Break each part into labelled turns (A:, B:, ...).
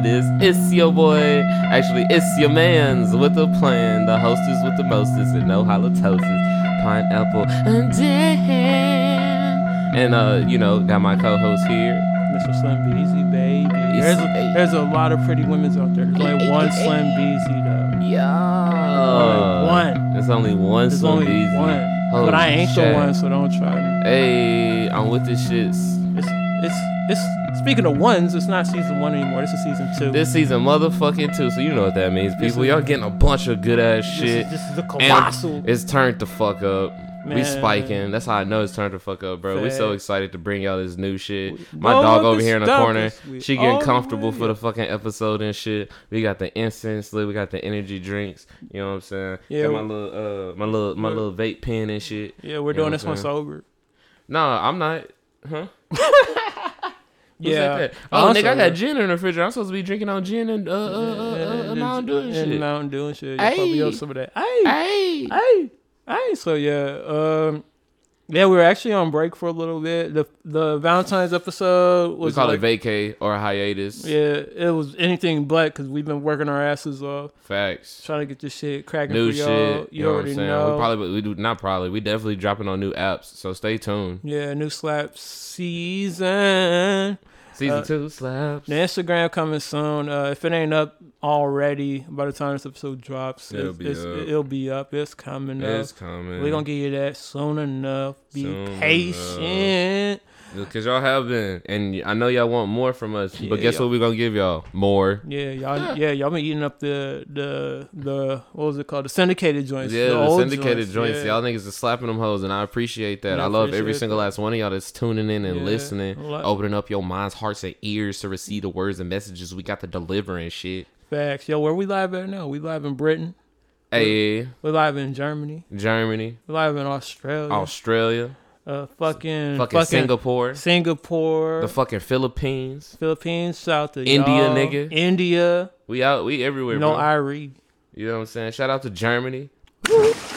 A: it is. It's your boy. Actually, it's your man's with a plan. The hostess with the mostest and no halitosis. Pineapple and Dan. And, uh, you know, got my co host here.
B: Mr. Slim Beezy, baby. There's a, there's a lot of pretty women's out there. There's only one Slim Beezy, though.
A: Yeah.
B: one.
A: There's only one
B: There's
A: Slim
B: only
A: Beezy.
B: one.
A: Holy
B: but I ain't
A: shit.
B: the one, so don't try me.
A: Hey, I'm with this shit.
B: It's, it's, it's, speaking of ones, it's not season one anymore. This is season two.
A: This season, motherfucking two. So you know what that means,
B: This
A: people.
B: is-
A: Y'all getting a bunch of good ass
B: This
A: shit.
B: is, this is a
A: And
B: colossal.
A: it's turned the fuck up. We
B: Man.
A: spiking. That's how I know it's turned the fuck up, bro. We so
B: Facts.
A: excited to bring y'all this new shit. My dog over
B: the
A: here in the corner,
B: we
A: she getting
B: the
A: comfortable
B: way
A: for the
B: up.
A: fucking episode and shit. We got the incense lit. We got the energy drinks. You know what I'm saying?
B: Yeah,
A: my little, uh, my little, my little vape pen and shit.
B: yeah, we're
A: You know
B: doing
A: what
B: this
A: I'm
B: one
A: saying?
B: sober.
A: No, I'm not. Huh?
B: Yeah.
A: that? Oh,
B: I'm
A: nigga, I got gin in the refrigerator. I'm supposed to be drinking on gin and uh, uh, uh, uh, uh, Mountain Dew and shit.
B: Mountain Dew and shit. Yeah, probably up some of that. Hey,
A: Hey,
B: hey, hey. So yeah, um, yeah, we were actually on break for a little bit. The the Valentine's episode
A: we call
B: like,
A: it vacay or hiatus.
B: Yeah, it was anything but because we've been working our asses off
A: Facts.
B: trying to get this shit cracking
A: New
B: for y'all.
A: shit.
B: You,
A: know what I'm
B: already
A: saying?
B: know.
A: We probably we do not probably. We definitely dropping on new apps. So stay tuned.
B: yeah, new slap season.
A: Season
B: Uh,
A: two slaps.
B: The Instagram coming soon. Uh, if it ain't up already by the time this episode drops,
A: It'll
B: it's,
A: be
B: it's,
A: up.
B: it'll be up. It's coming
A: It's
B: up.
A: coming.
B: We're gonna give you that soon enough. Be
A: Soon
B: patient.
A: Because y'all have been, and I know y'all want more from us.
B: Yeah,
A: but guess
B: y'all-
A: what? We're gonna give y'all more.
B: Yeah, y'all. Yeah, y'all been eating up the the the what was it called? The syndicated joints.
A: Yeah, the,
B: old
A: syndicated joints.
B: yeah.
A: Y'all niggas is slapping them hoes, and I appreciate that.
B: Yeah,
A: I love every single
B: that.
A: last one of y'all that's tuning in and listening, opening up your minds, hearts, and ears to receive the words and messages we got to deliver and shit.
B: Facts. Yo, where we live at now? We live in Britain.
A: Hey,
B: We live in Germany.
A: Germany,
B: We live in Australia.
A: Australia,
B: uh, fucking
A: fucking, Singapore,
B: Singapore,
A: the fucking Philippines.
B: Philippines, South of
A: India,
B: y'all.
A: nigga.
B: India.
A: We out, we everywhere,
B: no
A: bro.
B: Irie.
A: You know what I'm saying? Shout out to Germany.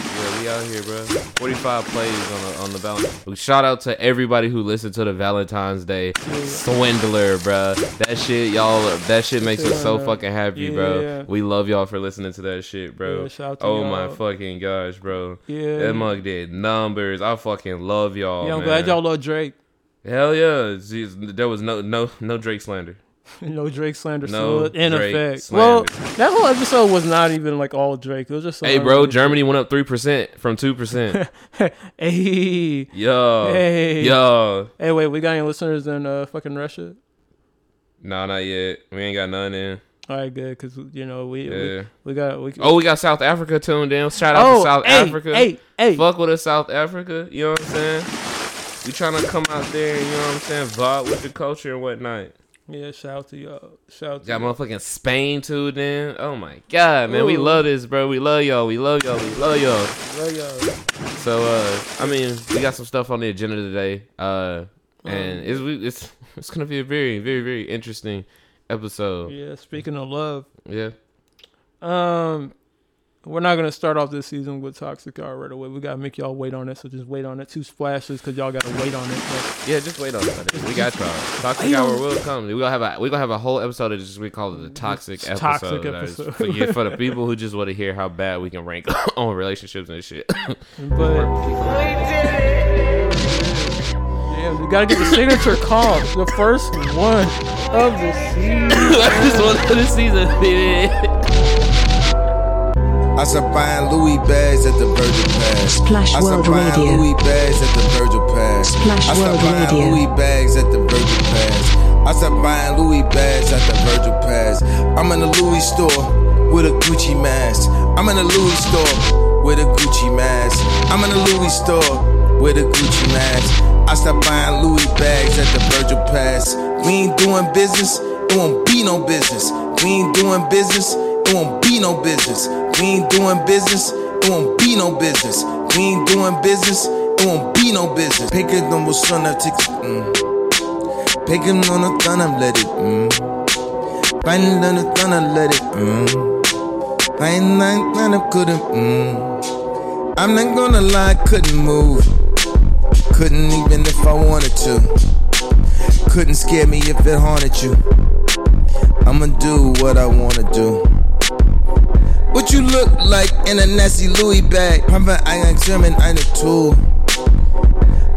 A: Yeah, we out here, bro. 45 plays on the on the Valentine. Shout out to everybody who listened to the Valentine's Day swindler, bro. That shit, y'all. That shit makes us so fucking happy, bro.
B: Yeah.
A: We love y'all for listening to that shit, bro.
B: Yeah, shout out to
A: oh my fucking gosh, bro.
B: Yeah.
A: That mug did numbers. I fucking love y'all.
B: yeah, I'm
A: man.
B: glad y'all love Drake.
A: Hell yeah. Jeez, There was no no no Drake slander.
B: no Drake slander
A: No
B: still in
A: Drake
B: effect. Well, that whole episode was not even like all Drake. It was just
A: Hey, bro. Germany went up three percent from two percent.
B: Hey,
A: Yo.
B: Hey.
A: Yo.
B: hey, wait, we got any listeners in uh fucking Russia?
A: No, not yet. We ain't got none in.
B: All right, good, cause you know we we, we got we.
A: Oh, we got South Africa tuned in. Shout out
B: Oh,
A: to South
B: hey,
A: Africa.
B: Hey, hey,
A: Fuck with us, South Africa. You know what I'm saying? We trying to come out there, you know what I'm saying? Vibe with the culture and whatnot.
B: Yeah, shout out to y'all. Shout out to
A: Got
B: y'all.
A: motherfucking Spain tuned then. Oh my god, man. We love this, bro. We love y'all. We love y'all. We love y'all.
B: Love y'all.
A: So uh I mean, we got some stuff on the agenda today. Uh and it's it's it's gonna be a very, very, very interesting episode.
B: Yeah, speaking of love,
A: Yeah.
B: um, we're not gonna start off this season with Toxic Hour right away. We gotta make y'all wait on it, so just wait on it. Two splashes, cause y'all gotta wait on it. But
A: Yeah, just wait on it. We got y'all. Toxic hour will come. We gonna have a we gonna have a whole episode of just we call it the toxic episode.
B: toxic episode.
A: For, yeah, for the people who just want to hear how bad we can rank on relationships and shit.
B: but we did. damn, we gotta get the signature call. The first one of the season.
A: This one of the season.
C: I said buying Louis bags at the Virgil Pass.
D: Splash
C: I
D: World
C: buying
D: Radio.
C: Louis bags at the Virgil Pass.
D: Splash
C: I
D: World
C: buying
D: Radio.
C: Louis bags at the Virgil Pass. I said buying Louis bags at the Virgil Pass. I'm in the Louis store with a Gucci mask. I'm in the Louis store with a Gucci mask. I'm in the Louis store with a Gucci mask. I stopped buying Louis bags at the Virgil Pass. We ain't doing business, it won't be no business. We ain't doing business, it won't be no business. We ain't doing business, it won't be no business. We ain't doing business, it won't be no business. Peki de bu sana tık mm. Peki onu tanım let it mm. Ben de onu tanım mm. Mm. I'm not gonna lie, couldn't move. Couldn't even if I wanted to. Couldn't scare me if it haunted you. I'ma do what I wanna do. What you look like in a nasty Louis bag? Private eye German eine tool.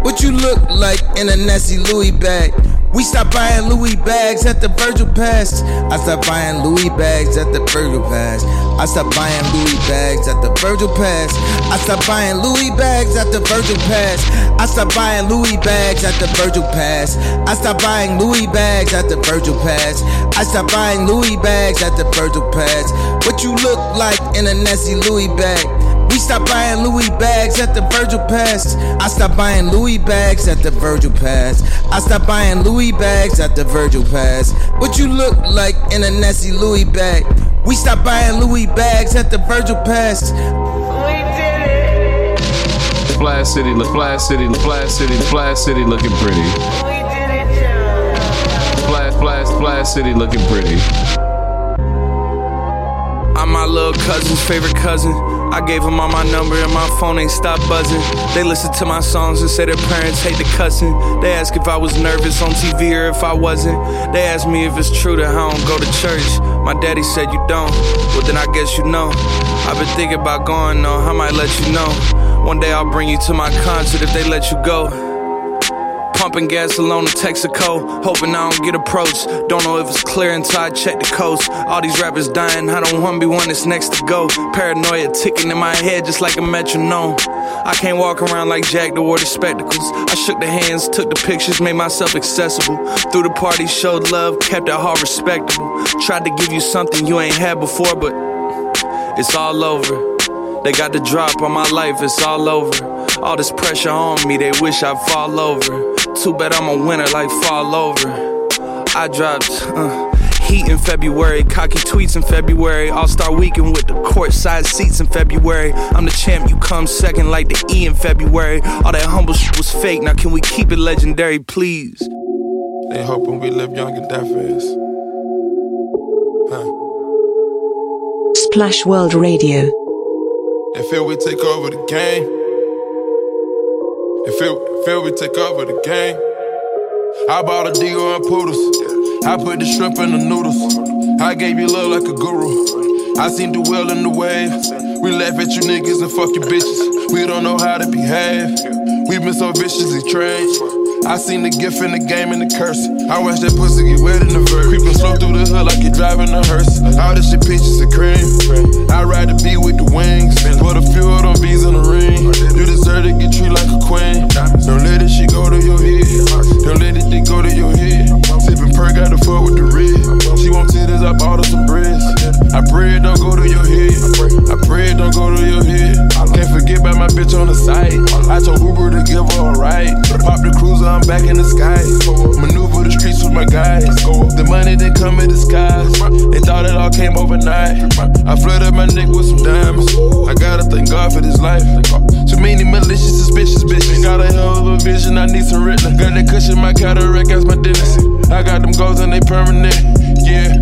C: What you look like in a nasty Louis bag? We stopped buying Louis bags at the Virgil Pass. I stopped buying Louis bags at the Virgil Pass. I stopped buying Louis bags at the Virgil Pass. I stopped buying Louis bags at the Virgil Pass. I stopped buying Louis bags at the Virgil Pass. I stopped buying Louis bags at the Virgil Pass. I stopped buying Louis bags at the Virgil Pass. What you look like in a nasty Louis bag? We stopped buying Louis bags at the Virgil Pass. I stopped buying Louis bags at the Virgil Pass. I stopped buying Louis bags at the Virgil Pass. What you look like in a nasty Louis bag? We stopped buying Louis bags at the Virgil Pass.
A: Splash City, La Splash City, La Splash City, La Splash City looking pretty. Splash, splash, splash city looking pretty.
D: I'm my little cousin's favorite cousin. I gave him all my number and my phone ain't stopped buzzing. They listen to my songs and say their parents hate the cussing. They ask if I was nervous on TV or if I wasn't. They ask me if it's true that I don't go to church. My daddy said you don't. Well, then I guess you know. I've been thinking about going though. I might let you know. One day I'll bring you to my concert if they let you go. Pumping gas alone in Texaco, hoping I don't get approached. Don't know if it's clear until I check the coast. All these rappers dying, I don't wanna be one that's next to go. Paranoia ticking in my head just like a metronome. I can't walk around like Jack to wear the spectacles. I shook the hands, took the pictures, made myself accessible. Through the party, showed love, kept it all respectable. Tried to give you something you ain't had before, but it's all over. They got the drop on my life, it's all over. All this pressure on me, they wish I'd fall over. Too bad I'm a winner like fall over. I dropped uh, heat in February, cocky tweets in February, All Star weekend with the courtside seats in February. I'm the champ, you come second like the E in February. All that humble shit was fake, now can we keep it legendary, please?
E: They hoping we live young and die fast. Huh.
F: Splash World Radio.
E: They feel we take over the game. They feel, we take over the game. I bought a deal and poodles. I put the shrimp in the noodles. I gave you love like a guru. I seen the well in the wave. We laugh at you niggas and fuck you bitches. We don't know how to behave. We've been so viciously trained. I seen the gift in the game and the curse. I watch that pussy get wet in the verse. Creeping slow through the hood like you driving a hearse. All this shit peaches and cream. I ride the beat with the wings. Put a few of them bees in the ring. You deserve to get treated like a queen. Don't let it shit go to your head. Don't let it go to your head. Sipping perk, got the fuck with the red. She want titties, I bought her some breads. I pray it don't go to your head. I pray it don't go to your head. Can't forget about my bitch on the side. I told Uber to give her a ride. Pop the cruiser, I'm back in the sky. Maneuver the streets with my guys. The money didn't come in disguise. They thought it all came overnight. I flooded my neck with some diamonds. I gotta thank God for this life. Too many malicious, suspicious bitches. Got a hell of a vision, I need some written. Got that cushion, my cataract as my dentist. I got them goals and they permanent. Yeah.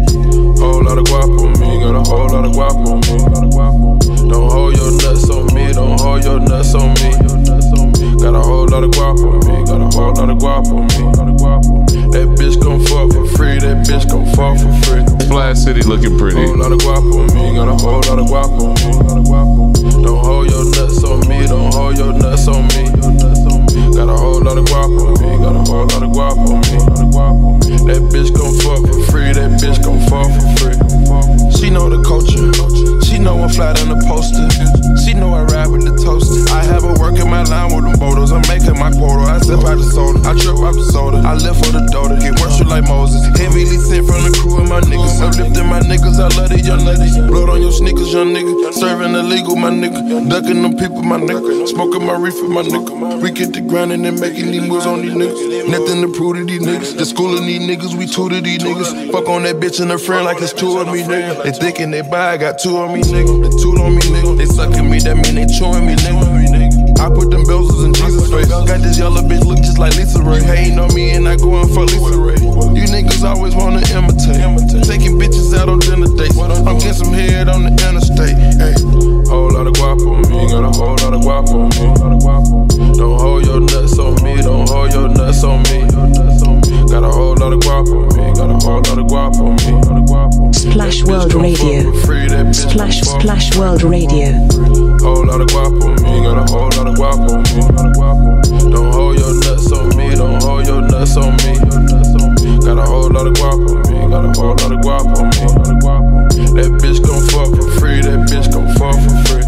E: Whole lot of guap on me, got a whole lot of guap on me. Don't hold your nuts on me, don't hold your nuts on me. Got a whole lot of guap on me. Got a whole lot of guap on me. That bitch gon' fuck for free. That bitch gon' fuck for free.
A: Flash City looking pretty.
E: Got a whole lot of guap on me. Got a whole lot of guap on me. Don't hold your nuts on me. Don't hold your nuts on me. Got a whole lot of guap on me. Got a whole lot of guap on me. That bitch gon' fuck for free. That bitch gon' fuck for free. She know the culture. She know I'm fly than the poster. She know I ride with the toaster. I have her working my line with them photos. I'm making my quota. I sip out the soda. I trip out the soda. I live for the daughter. Get worship like Moses. Heavily sent from the crew and my niggas. Uplifting my niggas. I love the young ladies. Blood on your sneakers, young nigga. Serving illegal, my nigga. Ducking them people, my nigga. Smoking my reefer, my nigga. We get the grinding and making these moves on these niggas. Nothing to prove to these niggas. The school of these niggas. We to these niggas. Fuck on that bitch and her friend like it's two of me, nigga. They thinking they buy, I got two of me, nigga. They two on me, nigga. They sucking me, that mean they chewing me, nigga. I put them bells in Jesus' face. Got this yellow bitch look just like Lisa Ray. Hating on me and I going for Lisa Ray. Niggas always wanna imitate. Taking bitches out on dinner dates. I'm getting some head on the interstate. Hey, whole lot of guap on me. Got a whole lot of guap on me. Don't hold your nuts on me. Don't hold your nuts on me. Got a whole lot of guap on me. Got a whole lot of guap on me.
F: Splash World Radio.
E: free.
F: Splash Splash World Radio.
E: Whole lot of guap on me, got a whole lot of guap on me. Don't hold your nuts on me, don't hold your nuts on me. Got a whole lot of guap on me, got a whole lot of guap on me. That bitch gon' fuck for free, that bitch gon' fuck for free.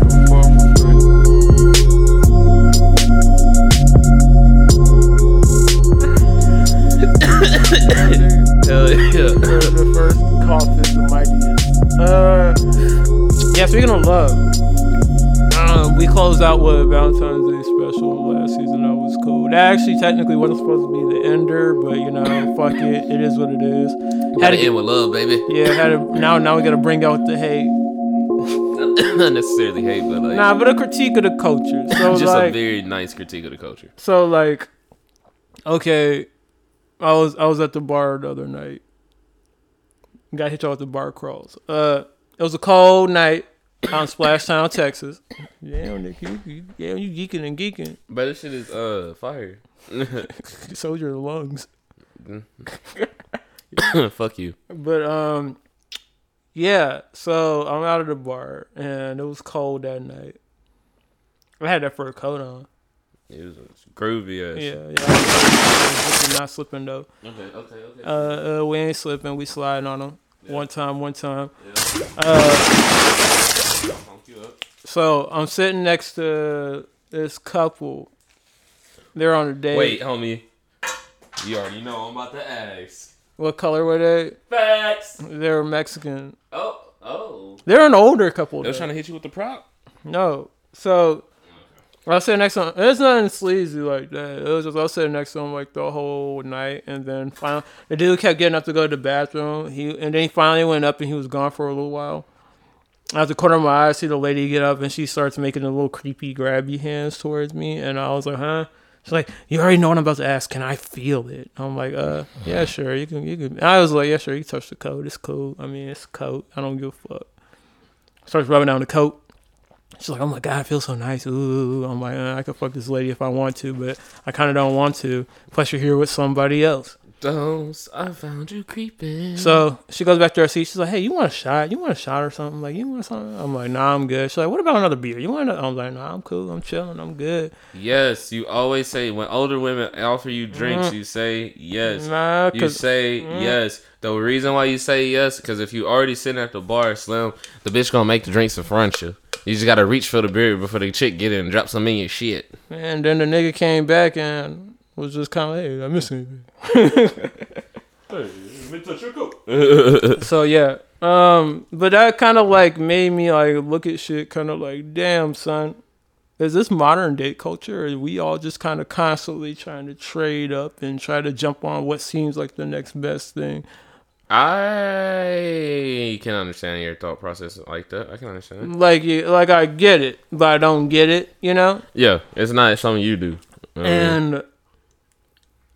A: Hell yeah.
B: the, the first cough is the mightiest. Uh, yeah. Speaking of love, uh, we closed out with Valentine's Day special last season. That was cool. That actually technically wasn't supposed to be the ender, but you know, fuck it. It is what it is. Had
A: Gotta
B: to
A: end with love, baby.
B: yeah, had to, now now we gotta bring out the hate.
A: Not necessarily hate, but like
B: Nah, but a critique of the culture. So
A: just
B: like,
A: a very nice critique of the culture.
B: So like, okay, I was I was at the bar the other night. Got hit y'all with the bar crawls. Uh, it was a cold night on in Splashtown, Texas. Yeah, Nick, you, you, yeah, you geeking and geeking.
A: But this shit is uh fire.
B: So your lungs.
A: Fuck you.
B: But um, yeah. So I'm out of the bar and it was cold that night. I had that fur coat on.
A: It was groovy ass.
B: Yeah, yeah. I was not slipping though.
A: Okay, okay, okay.
B: Uh, uh, we ain't slipping. We sliding on them. One time, one time. Uh,
A: Funk you up.
B: so I'm sitting next to this couple. They're on a date.
A: Wait, homie. You already know I'm about to ask.
B: What color were they?
A: Facts.
B: They were Mexican.
A: Oh, oh.
B: They're an older couple.
A: They was
B: though.
A: trying to hit you with the prop.
B: No. So I was sitting next to him. There's nothing sleazy like that. It was just I was sitting next to him like the whole night, and then finally the dude kept getting up to go to the bathroom. He and then he finally went up and he was gone for a little while. Out of the corner of my eye, I see the lady get up and she starts making the little creepy grabby hands towards me, and I was like, "Huh." She's like, "You already know what I'm about to ask. Can I feel it?" I'm like, "Uh, yeah, sure. You can. You can." I was like, "Yeah, sure. You can touch the coat. It's cool. I mean, it's a coat. I don't give a fuck." Starts rubbing down the coat. She's like, "Oh my god, it feels so nice." Ooh, I'm like, uh, I could fuck this lady if I want to, but I kind of don't want to. Plus, you're here with somebody else.
A: Those I found you creeping.
B: So she goes back to her seat. She's like, "Hey, you want a shot? You want a shot or something? Like, you want something?" I'm like, "Nah, I'm good." She's like, "What about another beer? You want?" Another? I'm like, "Nah, I'm cool. I'm chilling. I'm good."
A: yes, you always say when older women offer you drinks, you say yes.
B: Mm. Nah,
A: You
B: cause
A: say yes. The reason why you say yes, because if you already sitting at the bar, Slim, the bitch gonna make the drinks in front of you. You just gotta reach for the beer before the chick get in and drop some in your shit.
B: and then the nigga came back and was just kind of, "Hey, I miss you." so yeah, um, but that kind of like made me like look at shit, kind of like, damn, son, is this modern date culture? Or are we all just kind of constantly trying to trade up and try to jump on what seems like the next best thing?
A: I can understand your thought process like that. I can understand.
B: Like, you- like I get it, but I don't get it, you know.
A: Yeah, it's not something you do.
B: And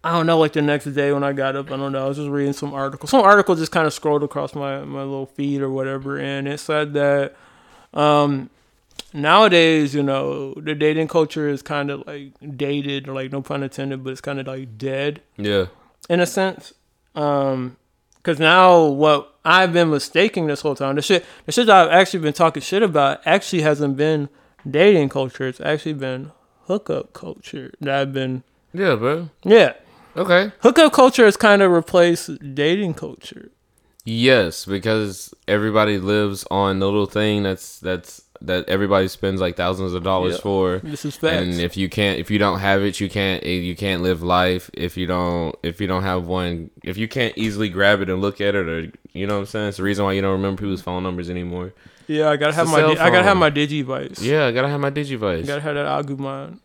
B: I don't know, like the next day when I got up, I don't know, I was just reading some article. Some article just kind of scrolled across my, my little feed or whatever, and it said that um, nowadays, you know, the dating culture is kind of like dated, or like no pun intended, but it's kind of like dead
A: yeah,
B: in a sense. Um, cause now what I've been mistaking this whole time, the shit, the shit that I've actually been talking shit about actually hasn't been dating culture. It's actually been hookup culture that I've been,
A: yeah, bro.
B: yeah.
A: Okay.
B: Hookup culture has kind of replaced dating culture.
A: Yes, because everybody lives on the little thing that's that's that everybody spends like thousands of dollars
B: Yeah.
A: for.
B: This is facts.
A: And if you can't, if you don't have it, you can't, eh, you can't live life. If you don't, if you don't have one, if you can't easily grab it and look at it, or you know what I'm saying, it's the reason why you don't remember people's phone numbers anymore.
B: yeah, I gotta have my,
A: cell
B: di- I gotta have my Digivice.
A: Yeah, I gotta have my Digivice.
B: gotta have that Agumon.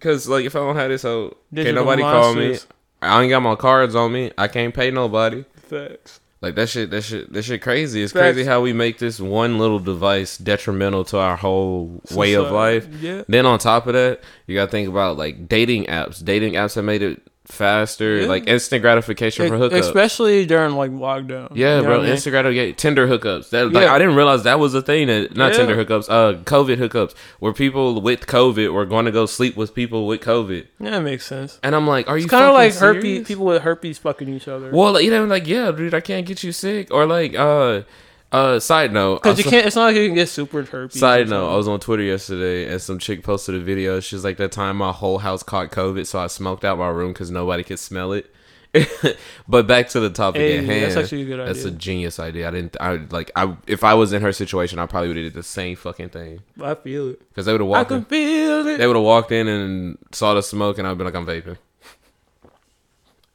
A: Cause like if I don't have this, so
B: Digital
A: can't nobody call me. I ain't got my cards on me. I can't pay nobody.
B: Facts.
A: Like that shit, that shit, that shit crazy. It's
B: Facts.
A: crazy how we make this one little device detrimental to our whole way of life.
B: yeah.
A: Then on top of that, you gotta think about like dating apps. Dating apps have made it faster,
B: Yeah.
A: like instant gratification for hookups.
B: Especially during like lockdown.
A: Yeah,
B: You know
A: bro.
B: what I mean?
A: Instant gratification, Tinder hookups. That like
B: Yeah.
A: I didn't realize that was a thing. That not
B: Yeah.
A: Tinder hookups, uh, COVID hookups, where people with COVID were going to go sleep with people with COVID,
B: Yeah, it makes sense.
A: and I'm like, are you
B: kind of like herpes. People with herpes fucking each other.
A: Well, like, you know, like yeah, dude, I can't get you sick, or like, uh, uh, side note,
B: Because you can't. It's not like you can get super herpes.
A: Side note. I was on Twitter yesterday and some chick posted a video. She's like, that time my whole house caught COVID, so I smoked out my room because nobody could smell it. but back to the topic
B: Hey,
A: at hand.
B: that's actually a good idea.
A: That's a genius idea. I didn't. I like. I if I was in her situation, I probably would have did the same fucking thing
B: I feel it.
A: because they would have walked.
B: I can
A: In,
B: feel it.
A: they would have walked in and saw the smoke, and I'd be like, I'm vaping.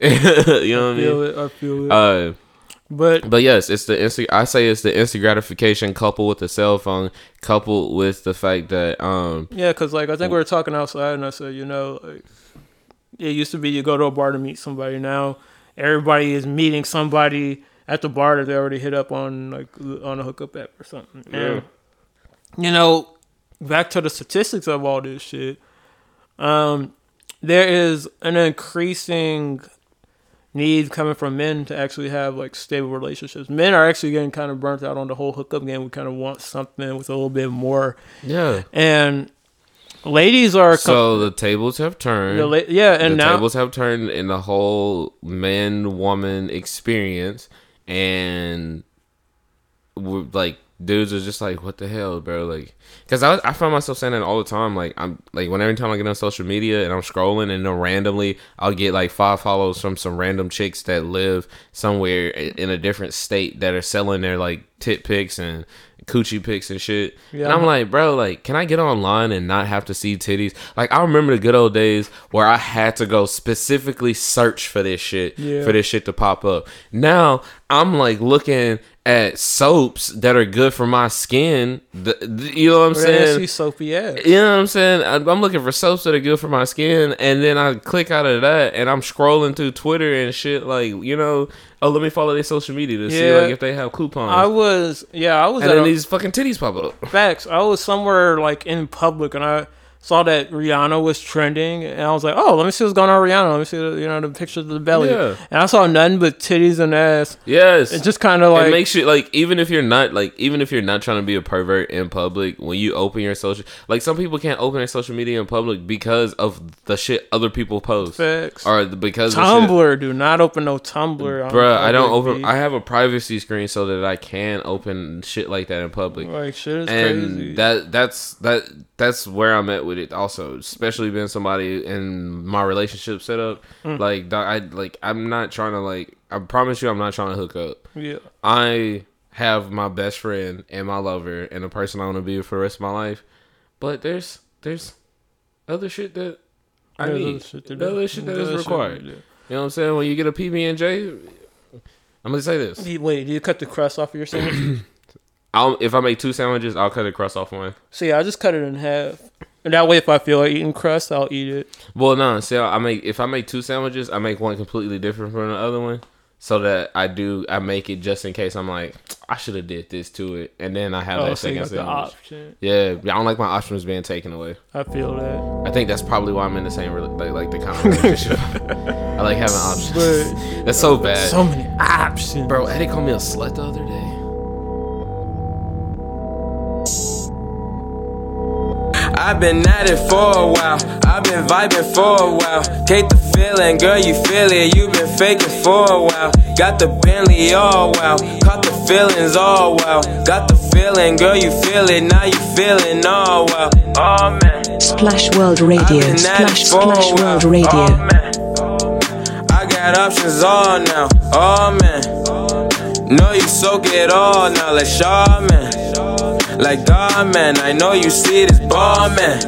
A: you know what I
B: feel
A: mean?
B: it. I feel it.
A: Uh,
B: but
A: but yes, it's the instant. I say it's the instant gratification coupled with the cell phone, coupled with the fact that um
B: yeah, because like I think we were talking outside, and I said, you know, like it used to be you go to a bar to meet somebody. Now everybody is meeting somebody at the bar that they already hit up on like on a hookup app or something. And you know, back to the statistics of all this shit. Um, there is an increasing need coming from men to actually have like stable relationships. Men are actually getting kind of burnt out on the whole hookup game. We kind of want something with a little bit more.
A: yeah.
B: And ladies are com-
A: So the tables have turned.
B: the la- yeah, and
A: the
B: now
A: tables have turned in the whole man woman experience, and we're like dudes are just like, what the hell, bro? Like, because I I find myself saying that all the time. Like I'm like when every time I get on social media and I'm scrolling and then randomly I'll get like five follows from some random chicks that live somewhere in a different state that are selling their like tit pics and coochie pics and shit.
B: Yeah.
A: And I'm like, bro, like, can I get online and not have to see titties? Like, I remember the good old days where I had to go specifically search for this shit,
B: Yeah.
A: for this shit to pop up. Now I'm like looking at soaps that are good for my skin. The, the- you know what I'm
B: we're
A: saying?
B: see soapy ass.
A: You know what I'm saying? I- I'm looking for soaps that are good for my skin, and then I click out of that, and I'm scrolling through Twitter and shit. Like, you know, oh, let me follow their social media to see like if they have coupons.
B: I was yeah, I was
A: and then
B: a,
A: these fucking titties pop up.
B: facts. I was somewhere like in public and I saw that Rihanna was trending and I was like, oh, let me see what's going on with Rihanna. Let me see the, you know the pictures of the belly.
A: Yeah.
B: And I saw nothing but titties and ass.
A: Yes,
B: It just kind of like
A: it makes you like even if you're not like even if you're not trying to be a pervert in public when you open your social like some people can't open their social media in public because of the shit other people post
B: facts.
A: or because of.
B: Tumblr, do not open no Tumblr.
A: Bruh, I don't open. I have a privacy screen so that I can open shit like that in public.
B: like shit is
A: and
B: crazy.
A: that that's that that's where I'm at with it. Also, especially being somebody in my relationship setup,
B: Mm.
A: like I like I'm not trying to like. I promise you, I'm not trying to hook up.
B: yeah.
A: I have my best friend and my lover and the person I want to be with for the rest of my life. But there's there's other shit that I
B: There's
A: need.
B: other shit to
A: other shit that is
B: other shit
A: required. You know what I'm saying? When you get a PB and J, I'm gonna say this.
B: Wait, do you cut the crust off of your sandwich?
A: I'll if I make two sandwiches, I'll cut the crust off one.
B: See, I just cut it in half. And that way, if I feel like eating crust, I'll eat it.
A: Well, no, see, I make if I make two sandwiches, I make one completely different from the other one, so that I do I make it just in case I'm like I should have did this to it, and then I have
B: Oh,
A: that
B: so you
A: second
B: got the
A: sandwich.
B: option.
A: Yeah, I don't like my options being taken away.
B: I feel that.
A: I think that's probably why I'm in the same like, like the kind of relationship. I like having options.
B: But
A: That's so bad,
B: so many options.
A: bro. Eddie called me a slut the other day.
F: I've been at it for a while. I've been vibing for a while. Hate the feeling, girl, you feel it. You've been faking for a while. Got the Bentley all wow. Caught the feelings all wow. Got the feeling, girl, you feel it. Now you feeling all wow. Oh man.
G: Splash World Radio.
F: I've been at it
G: Splash Splash. World Radio.
F: Oh man. I got options all now. Oh man. Know you soak it all now, Let's like Shaw man. Like God man, I know you see this ball man.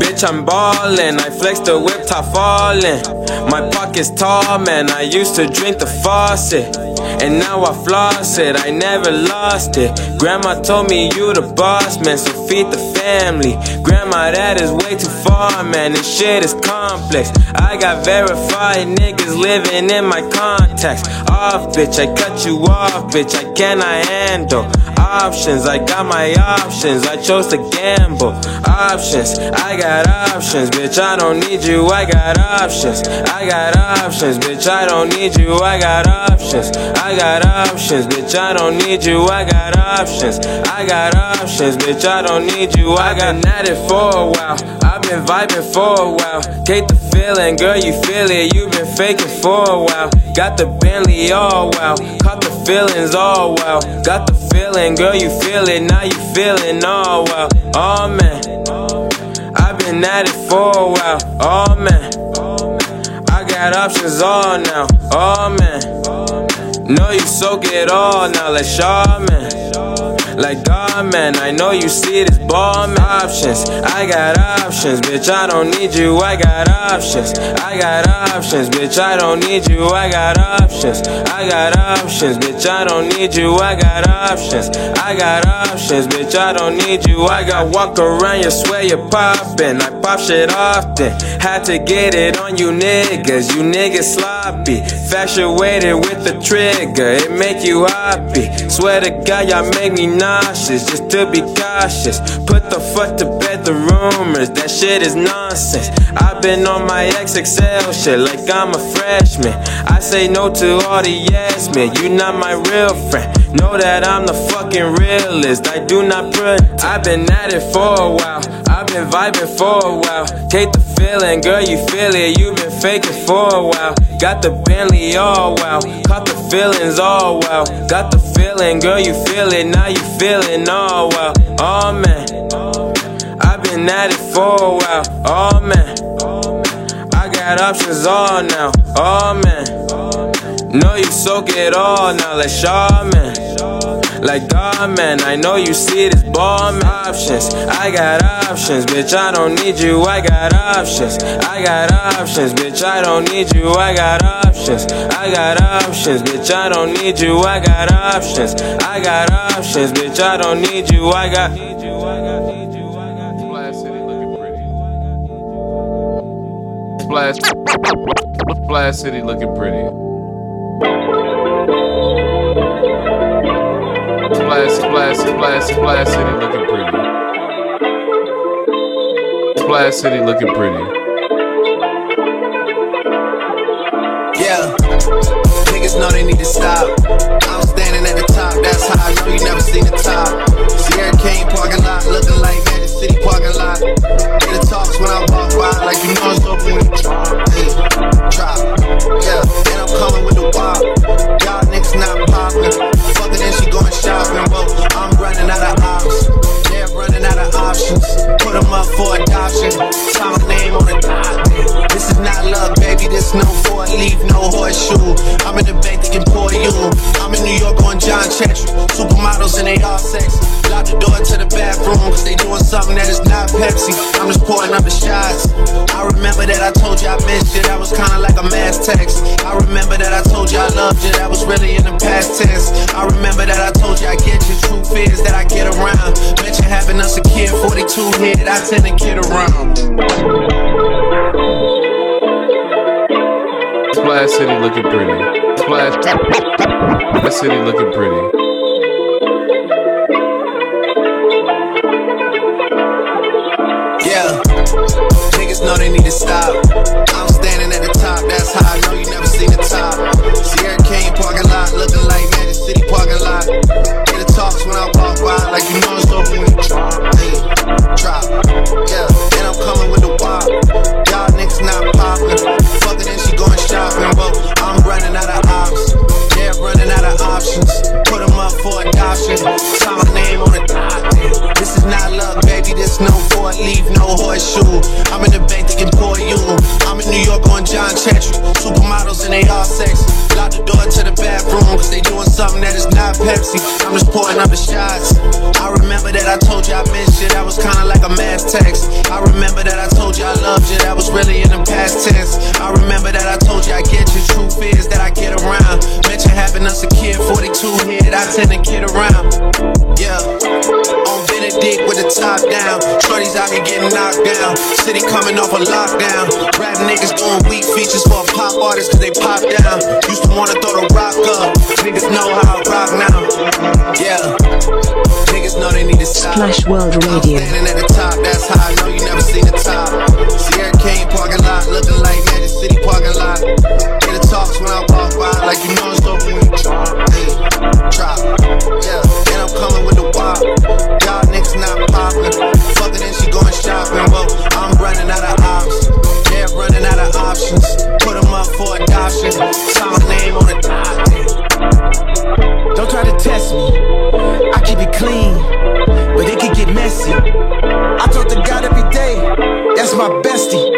F: Bitch, I'm ballin'. I flex the whip top fallin'. My pocket's tall, man. I used to drink the faucet. And now I floss it, I never lost it. Grandma told me you the boss, man, so feed the family. Grandma, that is way too far, man, this shit is complex. I got verified niggas living in my contacts. Off, bitch, I cut you off, bitch, I cannot handle options. I got my options. I chose to gamble. Options. I got options, bitch. I don't need you. I got options. I got options, bitch. I don't need you. I got options. I got options, bitch. I don't need you. I got options. I got options, bitch. I don't need you. I got at it for a while. Been vibing for a while. Get the feeling, girl. You feel it. You've been faking for a while. Got the Bentley all wow. Caught the feelings all wow. Got the feeling, girl, you feel it, now you feeling all well. Oh man, I've been at it for a while. Oh man, I got options all now. Oh man, know you soak it all now, Let's like Shaw man. Like God, man, I know you see this ball, man. Options, I got options, bitch. I don't need you, I got options. I got options, bitch. I don't need you, I got options. I got options, bitch. I don't need you, I got options. I got options, bitch. I don't need you, I got walk around, you swear you're popping. I pop shit often. Had to get it on you niggas, you niggas sloppy. Infatuated with the trigger, it make you happy. Swear to God, y'all make me not nauseous, just to be cautious. Put the fuck to bed the rumors, that shit is nonsense. I've been on my XXL shit like I'm a freshman. I say no to all the yes men, you not my real friend. Know that I'm the fucking realist, I do not pretend. I've been at it for a while, I've been vibing for a while. Take the feeling, girl, you feel it, You've been faking for a while. Got the Bentley all wow, caught the feelings all wow. Got the feeling, girl, you feel it, now you feeling all well. Oh man, I've been at it for a while. Oh man, I got options all now. Oh man, know you soak it all now, like Shaw man. Like God, man, I know you see this ball, man. Options, I got options, bitch. I don't need you, I got options. I got options, bitch. I don't need you, I got options. I got options, bitch. I don't need you, I got options. I got options, bitch. I don't need you, I got.
A: Splash City looking pretty. Splash, Splash City looking pretty. Splash, splash, splash, splash city looking pretty. Splash city looking pretty.
G: Yeah, niggas know they need to stop. I'm standing at the top, that's how I you never seen the top. Sierra Kane parking lot, looking like Magic City parking lot. Hear the talks when I walk by, like you know it's open when drop. Hey, drop. Yeah, and I'm coming with the wop. Y'all niggas not popping. Shopping. I'm running out of options. They're running out of options. Put them up for adoption. My on the. This is not love, baby. This no for leave, no horseshoe. I'm in the bank thinking pour you. I'm in New York on John Chantry. Supermodels and they all sexy. Lock the door to the bathroom, cause they doing something that is not Pepsi. I'm just pouring up the shots. I remember that I told you I missed you. That was kinda like a mass text. I remember that I told you I loved you. That was really in the past tense. I remember that I told you I get you. Truth is that I get around. Mention having us a kid, 42 head. I tend to kid around.
A: Splash city looking pretty. Splash, Splash city looking pretty.
G: I tend kid around. Yeah. On Benedict with the top down. Shorties out here getting knocked down. City coming off a lockdown. Rap niggas doing weak features for a pop artist cause they pop down. Used to wanna throw the rock up. Niggas know how I rock now. Yeah. Niggas know they need to stop.
H: Splash World
G: I'm
H: Radio.
G: standing at the top, that's how I know you never seen the top. Sierra Kane parking lot, looking like Magic City parking lot. Hear the talks when I walk by, like you know it's drop. Yeah, and I'm coming with the wop. Y'all niggas not popping. Fuck it, and she going shopping. Well, I'm running out of options. Yeah, running out of options. Put 'em up for adoption. Sign my name on the dot. Don't try to test me. I keep it clean, but it could get messy. I talk to God every day, that's my bestie.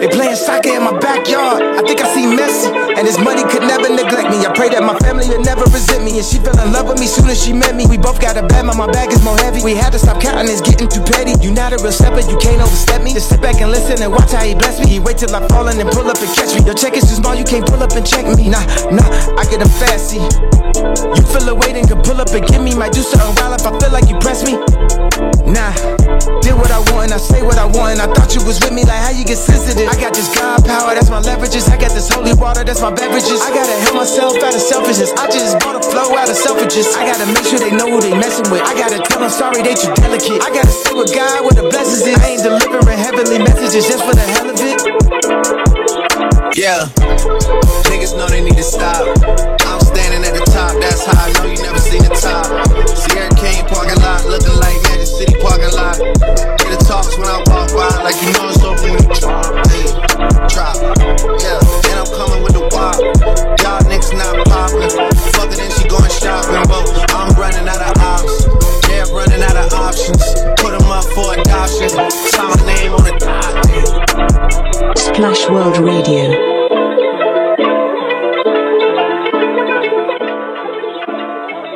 G: They playing soccer in my backyard. I think I see Messi, and his money could never me. Pray that my family would never resent me, and she fell in love with me soon as she met me. We both got a bad, but my bag is more heavy. We had to stop counting, it's getting too petty. You not a real stepper, you can't overstep me. Just sit back and listen and watch how he bless me. He wait till I fall in and pull up and catch me. Your check is too small, you can't pull up and check me. Nah, nah, I get a fancy. You feel a weight and can pull up and give me. Might do something wild if I feel like you press me. Nah, did what I want and I say what I want. And I thought you was with me, like how you get sensitive. I got this God power, that's my leverages. I got this holy water, that's my beverages. I gotta help myself out of selfishness. I just bought a flow out of selfishness. I gotta make sure they know who they messing with. I gotta tell them sorry they too delicate. I gotta sit with God with the blessings is. I ain't delivering heavenly messages just for the hell of it. Yeah, niggas know they need to stop. I'm standing at the top, that's how I know you never seen the top. Sierra Kane parking lot, looking like Magic City parking lot. Hear the talks when I walk by, like you know it's open when you drop. Hey, drop. Yeah, options. Put 'em up for adoption. Sign my name on the dot.
H: Splash World Radio.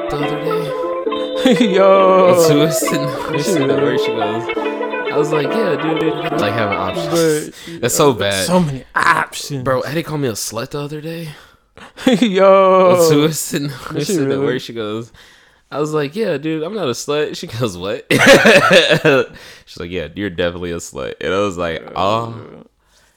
A: The other day,
B: Yo.
A: she was sitting, we sitting where she goes. I was like, yeah, dude, dude, like having options.
B: But
A: That's so bad,
B: so many options.
A: bro. Eddie called me a slut the other day.
B: Yo.
A: So we're sitting, we're
B: she
A: sitting there
B: really?
A: where she goes. I was like, yeah, dude, I'm not a slut. She goes, what? She's like, yeah, you're definitely a slut. And I was like, oh,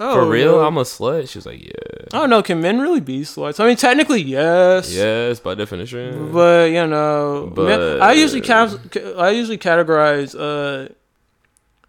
B: Oh,
A: for real?
B: no.
A: I'm a slut. She was like, yeah,
B: I don't know. Can men really be sluts? I mean, technically, yes.
A: yes, by definition.
B: But you know, men- I usually
A: But-
B: ca- I usually categorize uh,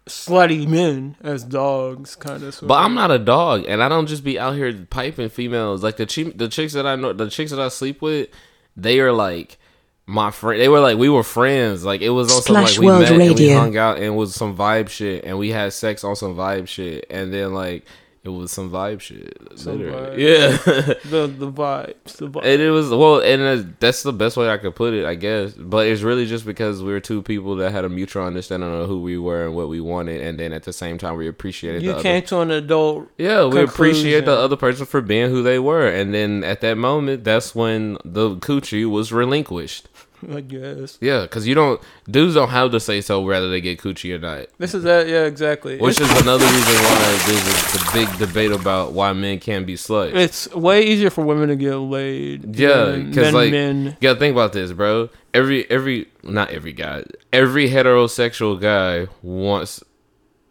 B: slutty men as dogs, kind of.
A: But I'm not a dog, and I don't just be out here piping females. Like the chi- the chicks that I know, the chicks that I sleep with, they are like my friend. They were like we were friends. Like it was on some
H: Splash
A: like we
H: World
A: met and we
H: Radio.
A: hung out and it was some vibe shit, and we had sex on some vibe shit, and then like it was some vibe shit.
B: Some
A: literally.
B: vibe.
A: Yeah.
B: the the vibes. The vibes.
A: And it was well, and uh, that's the best way I could put it, I guess. But it's really just because we were two people that had a mutual understanding of who we were and what we wanted, and then at the same time we appreciated.
B: you
A: the other
B: came to an adult.
A: yeah, we appreciate the other person for being who they were, and then at that moment, that's when the coochie was relinquished.
B: I guess
A: Yeah, because you don't dudes don't have to say so whether they get coochie or not,
B: this is that. Yeah, exactly.
A: which
B: it's,
A: is another reason why there's a, the big debate about why men can't be sluts.
B: it's way easier for women to get laid.
A: Yeah, because like
B: men.
A: you gotta think about this, bro. Every every not every guy, every heterosexual guy wants.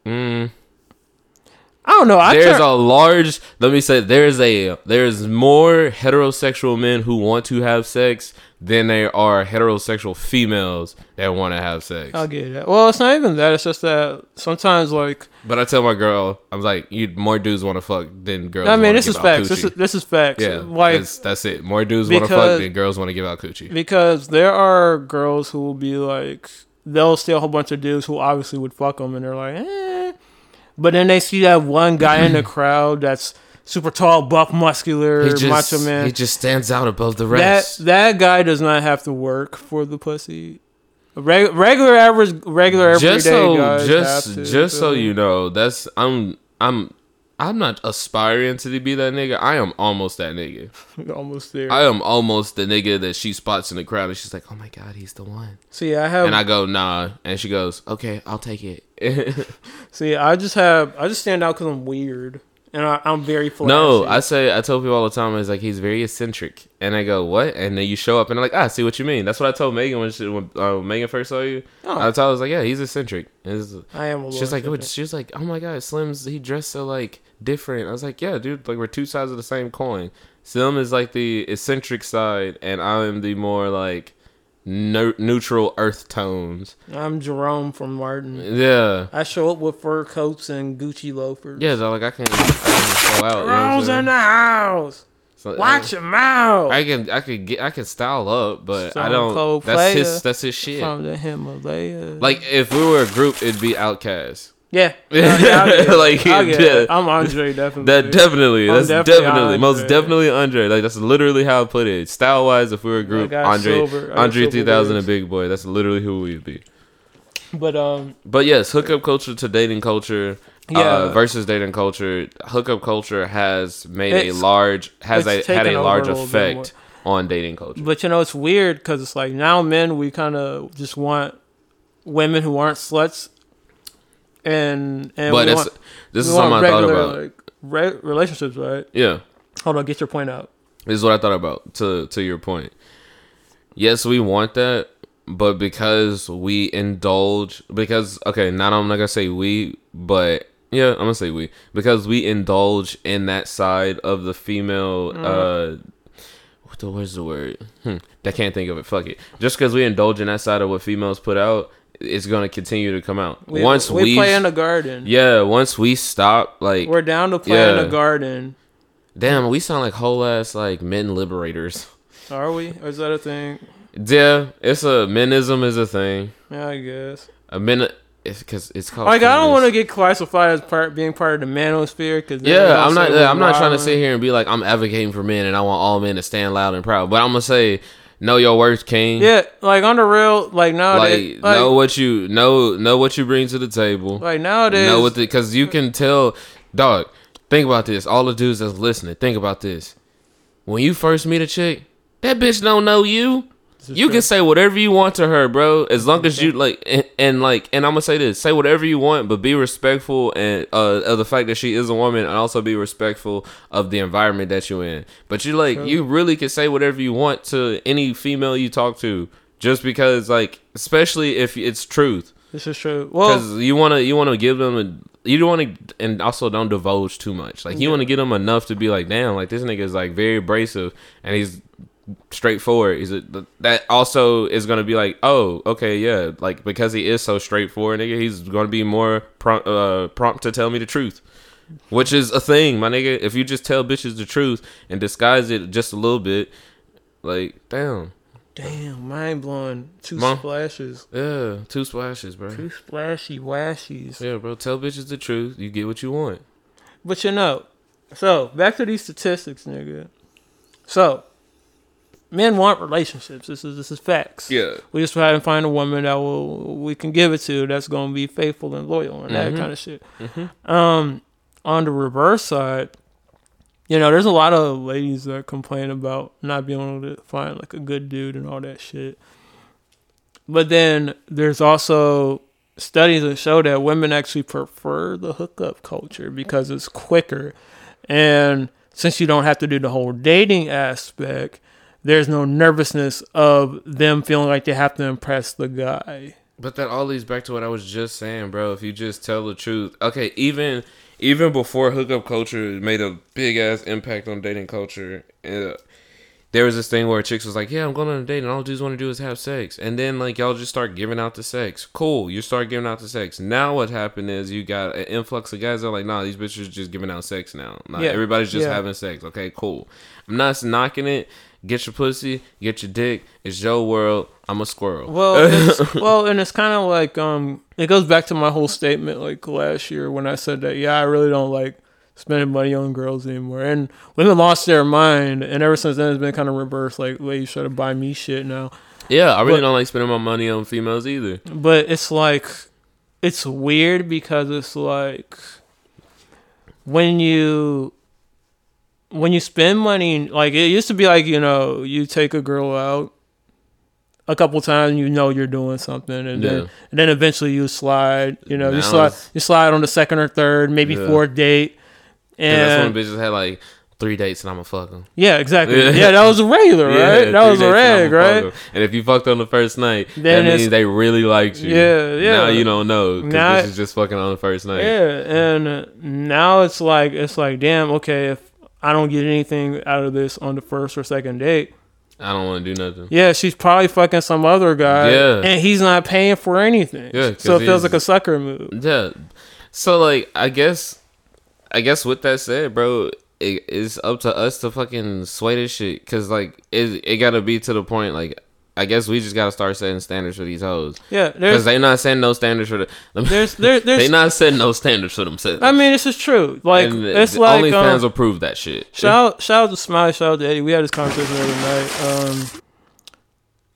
A: Mm,
B: I don't know. I
A: there's
B: turn-
A: a large let me say there's a there's more heterosexual men who want to have sex than they are heterosexual females that want to have sex
B: I'll get it. Well, it's not even that. It's just that sometimes, like,
A: but i tell my girl i'm like you more dudes want to fuck than girls
B: I mean, this is facts. This is this is facts.
A: yeah
B: like
A: that's, that's it more dudes want to fuck than girls want to give out coochie
B: because there are girls who will be like, they'll see a whole bunch of dudes who obviously would fuck them, and they're like, eh. But then they see that one guy in the crowd that's super tall, buff, muscular,
A: he just,
B: macho man.
A: he just stands out above the rest
B: that that guy does not have to work for the pussy. Reg- regular average, regular everyday
A: just so
B: guys
A: just
B: to,
A: just so you know that's i'm i'm i'm not aspiring to be that nigga i am almost that nigga
B: almost there.
A: I am almost the nigga that she spots in the crowd and she's like, "Oh my god, he's the one."
B: See, I have
A: And I go, "Nah," and she goes, "Okay, I'll take it."
B: See, I just have I just stand out because I'm weird and I, I'm very flashy.
A: no, I say I tell people all the time. It's like he's very eccentric, and I go what? And then you show up, and they're like, ah, I see what you mean. That's what I told Megan when she, when uh, Megan first saw you.
B: Oh.
A: I told her, I was like, yeah, he's eccentric. It's-
B: I am
A: She's like, what- she was like, oh my god, Slim's he dressed so like different. I was like, yeah, dude, like we're two sides of the same coin. Slim is like the eccentric side, and I am the more like no- neutral earth tones.
B: I'm Jerome from Martin.
A: Yeah,
B: I show up with fur coats and Gucci loafers.
A: yeah, so, like I can, I can go out. you know what I'm
B: Jerome's
A: saying?
B: in the house.
A: So,
B: Watch your mouth.
A: I can, I could get, I can style up, but I don't.
B: Cold
A: that's his, that's his shit.
B: from the Himalayas.
A: Like if we were a group, it'd be OutKast.
B: Yeah, yeah, yeah.
A: Like, yeah.
B: I'm Andre definitely.
A: That definitely,
B: I'm
A: that's
B: definitely
A: definitely, most definitely Andre. Like that's literally how I put it. Style wise, if we were a group, Andre,
B: got
A: Andre
B: silver
A: 3000 and. Big Boi. That's literally who we'd be.
B: But um,
A: But yes, hookup culture to dating culture.
B: Yeah.
A: Uh, versus dating culture, hookup culture has made a large has a had a large
B: a
A: effect on dating culture.
B: but you know it's weird because it's like now men we kind of just want women who aren't sluts, and and
A: But
B: we want,
A: this
B: we
A: is something I thought
B: regular,
A: about.
B: Like, re- relationships, right?
A: Yeah.
B: Hold on, get your point out.
A: This is what I thought about to to your point. Yes, we want that, but because we indulge because okay, not I'm not gonna say we, but yeah, I'm gonna say we. Because we indulge in that side of the female uh what the where's the word? Hmm. I can't think of it. Fuck it. Just because we indulge in that side of what females put out, it's gonna continue to come out.
B: We,
A: once
B: we
A: we,
B: play in the garden,
A: yeah, once we stop, like
B: we're down to play in
A: Yeah.
B: the garden.
A: damn, we sound like whole ass like men liberators.
B: Are we? Or is that a thing?
A: Yeah, it's a menism is a thing.
B: Yeah, I guess.
A: A men, because it's called.
B: Like I don't want to get classified as part being part of the manosphere because
A: Yeah, I'm not. Yeah, I'm not trying to sit here and be like I'm advocating for men and I want all men to stand loud and proud. But I'm gonna say, know your worth, king.
B: Yeah, like on the real, like nowadays,
A: Like,
B: like,
A: know what you know. Know what you bring to the table.
B: like nowadays,
A: know what because you can tell, dog. Think about this. All the dudes that's listening, think about this. When you first meet a chick, that bitch don't know you. You can say whatever you want to her, bro. As long as you like, and, and like, and I'm gonna say this: say whatever you want, but be respectful and uh, of the fact that she is a woman, and also be respectful of the environment that you're in. But you like, you really can say whatever you want to any female you talk to, just because, like, especially if it's truth
B: this is true. Well,
A: because you want to you want to give them a, you don't want to and also don't divulge too much like you want to get them enough to be like damn like this nigga is like very abrasive and he's straightforward he's a, that also is gonna be like oh okay yeah like because he is so straightforward nigga he's gonna be more prompt uh prompt to tell me the truth which is a thing my nigga if you just tell bitches the truth and disguise it just a little bit like damn
B: damn, mind blowing. Two
A: Mom.
B: splashes,
A: yeah two splashes bro
B: two splashy washies.
A: yeah bro tell bitches the truth you get what you want
B: But you know, so back to these statistics, nigga. So, men want relationships. This is this is facts.
A: Yeah.
B: We just try to find a woman that will we can give it to that's gonna be faithful and loyal and
A: Mm-hmm.
B: that kind of shit. Um, on the reverse side, you know, there's a lot of ladies that complain about not being able to find like a good dude and all that shit. But then there's also studies that show that women actually prefer the hookup culture because it's quicker. And since you don't have to do the whole dating aspect, there's no nervousness of them feeling like they have to impress the guy.
A: But that all leads back to what I was just saying, bro. If you just tell the truth, okay. Even even before hookup culture made a big ass impact on dating culture, uh, there was this thing where chicks was like, "Yeah, I'm going on a date, and all dudes want to do is have sex," and then like y'all just start giving out the sex. Cool, you start giving out the sex. Now what happened is you got an influx of guys that are like, "Nah, these bitches just giving out sex now. Nah,
B: Yeah,
A: everybody's just
B: yeah.
A: having sex." Okay, cool. I'm not knocking it. Get your pussy, get your dick. It's your world. I'm a squirrel.
B: Well, well, and it's kind of like um, it goes back to my whole statement like last year when I said that yeah, I really don't like spending money on girls anymore, and women lost their mind, and ever since then it's been kind of reversed. Like ladies try to buy me shit now,
A: Yeah, I really
B: But-
A: don't like spending my money on females either.
B: but it's like it's weird because it's like when you when you spend money like it used to be like you know you take a girl out a couple times, you know you're doing something, and
A: Yeah.
B: then and then eventually you slide. You know, you slide you slide on the second or third, maybe
A: Yeah.
B: fourth date,
A: And that's when bitches had like three dates and I'ma fuck them.
B: yeah, exactly. Yeah. that was a regular, right? That was a reg, right?
A: And if you fucked on the first night,
B: Then
A: that means they really liked you.
B: Yeah, yeah.
A: Now you don't know because this is just fucking on the first night.
B: Yeah, and now it's like it's like damn. Okay, if I don't get anything out of this on the first or second date,
A: I don't want to do nothing.
B: yeah, she's probably fucking some other guy,
A: Yeah.
B: and he's not paying for anything.
A: Yeah.
B: so it feels like a sucker move.
A: Yeah. So like, I guess, I guess with that said, bro, it, it's up to us to fucking sway this shit. Cause like, it it gotta be to the point. Like, I guess we just gotta start setting standards for these hoes.
B: Yeah,
A: Cause
B: there's,
A: they not setting no standards for the.
B: there's, there,
A: they
B: there's.
A: not setting no standards for themselves.
B: I mean, this is true. Like
A: and
B: it's
A: the
B: like
A: OnlyFans
B: um,
A: will prove that shit.
B: Shout shout out to Smiley, shout out to Eddie. We had this conversation the other night. Um,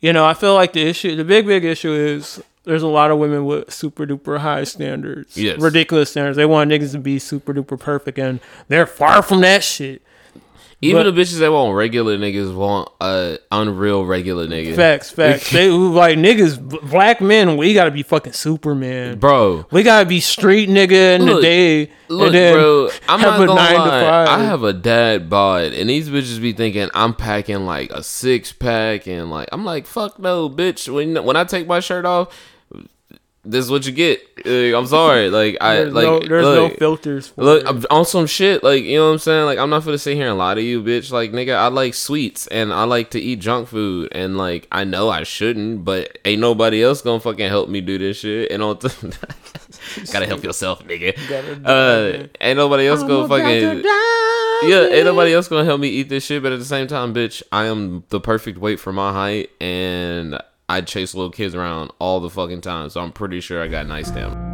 B: you know, I feel like the issue, the big big issue is there's a lot of women with super duper high standards,
A: Yes.
B: ridiculous standards. They want niggas to be super duper perfect, and they're far from that shit.
A: Even
B: but-
A: the bitches that want regular niggas want uh unreal regular niggas.
B: Facts, facts. they like niggas, black men. We gotta be fucking Superman,
A: Bro,
B: We gotta be street nigga in the day,
A: Look,
B: and then
A: bro, I'm
B: have
A: not
B: a
A: gonna
B: nine to
A: lie.
B: five.
A: I have a dad bod, and these bitches be thinking I'm packing like a six pack, and like I'm like, fuck no, bitch. When when I take my shirt off, this is what you get. Uh, I'm sorry, like I
B: there's
A: like
B: no, there's
A: look,
B: no filters. For
A: Look,
B: it.
A: I'm on some shit, like you know what I'm saying. Like I'm not gonna sit here and lie to you, bitch. Like nigga, I like sweets and I like to eat junk food, and like I know I shouldn't, but ain't nobody else gonna fucking help me do this shit. And on, gotta help yourself, nigga. Uh, ain't nobody else gonna fucking yeah, ain't nobody else gonna help me eat this shit. But at the same time, bitch, I am the perfect weight for my height, and I chase little kids around all the fucking time. So I'm pretty sure I got nice stamina.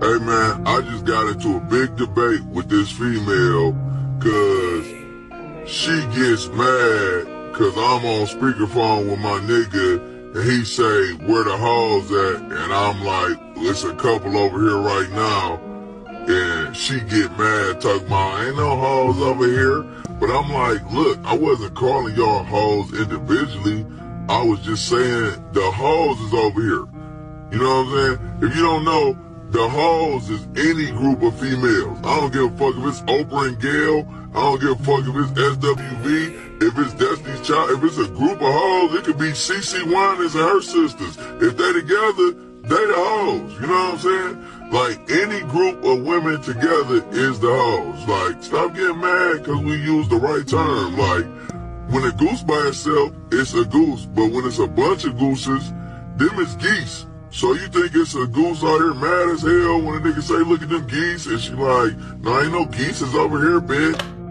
I: Hey man, I just got into a big debate with this female cause she gets mad cause I'm on speakerphone with my nigga and he say where the hoes at and I'm like, it's a couple over here right now and she get mad talking about ain't no hoes over here. But I'm like, look, I wasn't calling y'all hoes individually. I was just saying the hoes is over here. You know what I'm saying? If you don't know, the hoes is any group of females. I don't give a fuck if it's Oprah and Gayle. I don't give a fuck if it's SWV, if it's Destiny's Child, if it's a group of hoes, it could be CeCe Winans and her sisters. If they together, they the hoes. You know what I'm saying? Like any group of women together is the hoes. Like stop getting mad because we use the right term. Like when a goose by itself, it's a goose. But when it's a bunch of gooses, them is geese. So you think it's a goose out here mad as hell when a nigga say, look at them geese? And she like, no, ain't no geese is over here, bitch.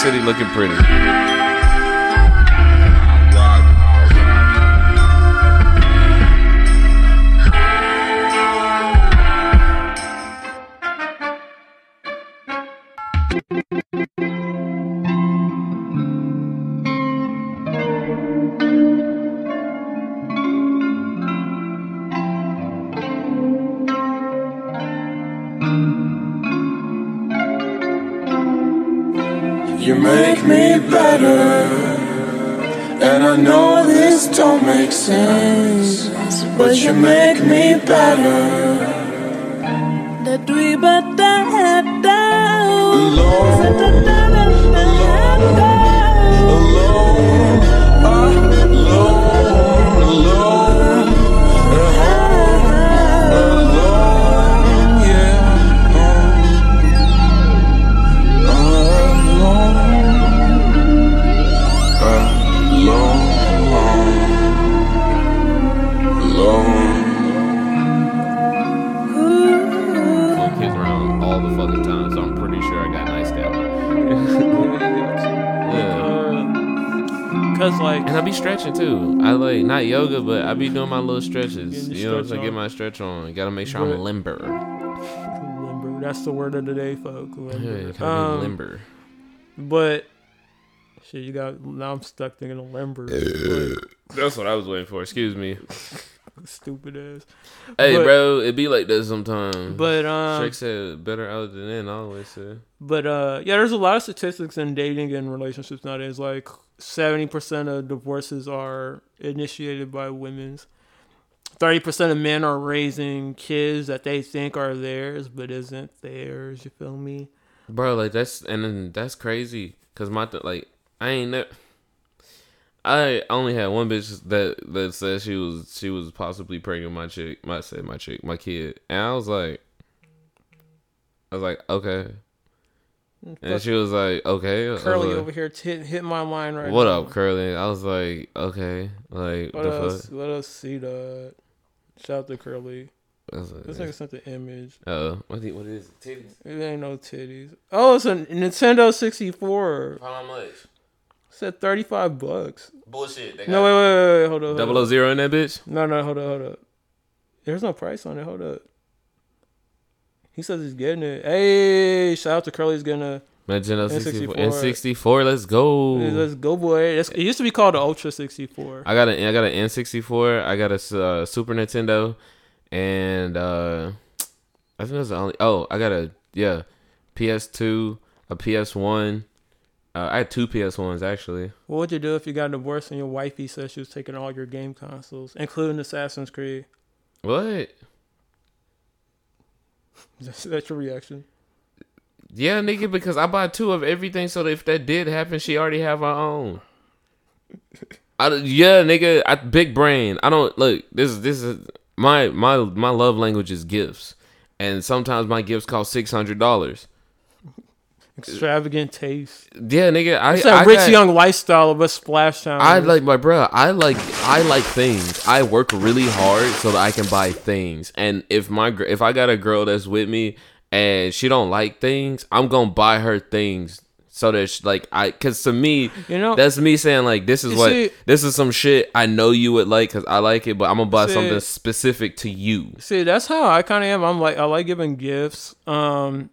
A: City looking pretty.
J: But you make me better.
A: I be doing my little stretches. You know what I'm saying? Get my stretch on. Gotta make sure
B: Right.
A: I'm limber.
B: limber. That's the word of the day, folks.
A: Yeah,
B: Limber.
A: gotta
B: Um,
A: limber.
B: But shit, you got now. I'm stuck thinking of limber.
A: That's what I was waiting for. Excuse me.
B: Stupid ass.
A: Hey,
B: But-
A: bro, it be like that sometimes.
B: But um,
A: Shrek said better out than in. I always say.
B: But uh, yeah, there's a lot of statistics in dating and relationships nowadays. Like seventy percent of divorces are initiated by women's. Thirty percent of men are raising kids that they think are theirs, but isn't theirs. You feel me?
A: Bro, like that's and then that's crazy. Cause my th- like I ain't never. I only had one bitch that that said she was she was possibly pregnant my chick. My said my chick, my kid, and I was like, I was like, okay, and she was like, okay.
B: Curly
A: like,
B: over here t- hit my mind right
A: What
B: now.
A: up, Curly? I was like, okay, like
B: Let
A: the
B: us
A: fuck.
B: let us see that. Shout out to Curly.
A: Was like,
B: This nigga sent the image.
A: Oh, what the- what is it? Titties?
B: It ain't no titties. Oh, it's a Nintendo 64.
A: How much?
B: Said 35 bucks.
A: Bullshit. They
B: No,
A: got
B: wait, wait, wait, wait, hold up. hold
A: Double
B: up.
A: zero in that bitch.
B: No, no, hold up, hold up. There's no price on it. Hold up. He says he's getting it. Hey, shout out to Curly's getting a
A: Nintendo
B: N64.
A: 64. N64. Let's go.
B: Let's go, boy. It's, it used to be called the Ultra 64.
A: I got an I got an N64. I got a uh, Super Nintendo, and uh, I think that's the only. Oh, I got a yeah, PS2, a PS1. Uh, I had two PS1s actually.
B: What would you do if you got divorced and your wifey said she was taking all your game consoles, including Assassin's Creed?
A: What?
B: That's, that's your reaction.
A: Yeah, nigga, because I bought two of everything, so that if that did happen, she already have her own. I, yeah, nigga, I, big brain. I don't look. This is this is my my my love language is gifts, and sometimes my gifts cost six hundred dollars.
B: Extravagant taste.
A: Yeah, nigga, I
B: It's that
A: I
B: rich
A: got-
B: young lifestyle of a splash town.
A: I like my bro. I like I like things. I work really hard so that I can buy things. And if my if I got a girl that's with me and she don't like things, I'm gonna buy her things so that she, like I because to me,
B: You know-
A: that's me saying like this is what
B: see-
A: this is some shit I know you would like because I like it, but I'm gonna buy
B: See-
A: something specific to you.
B: See, that's how I kind of am. I'm like, I like giving gifts, um,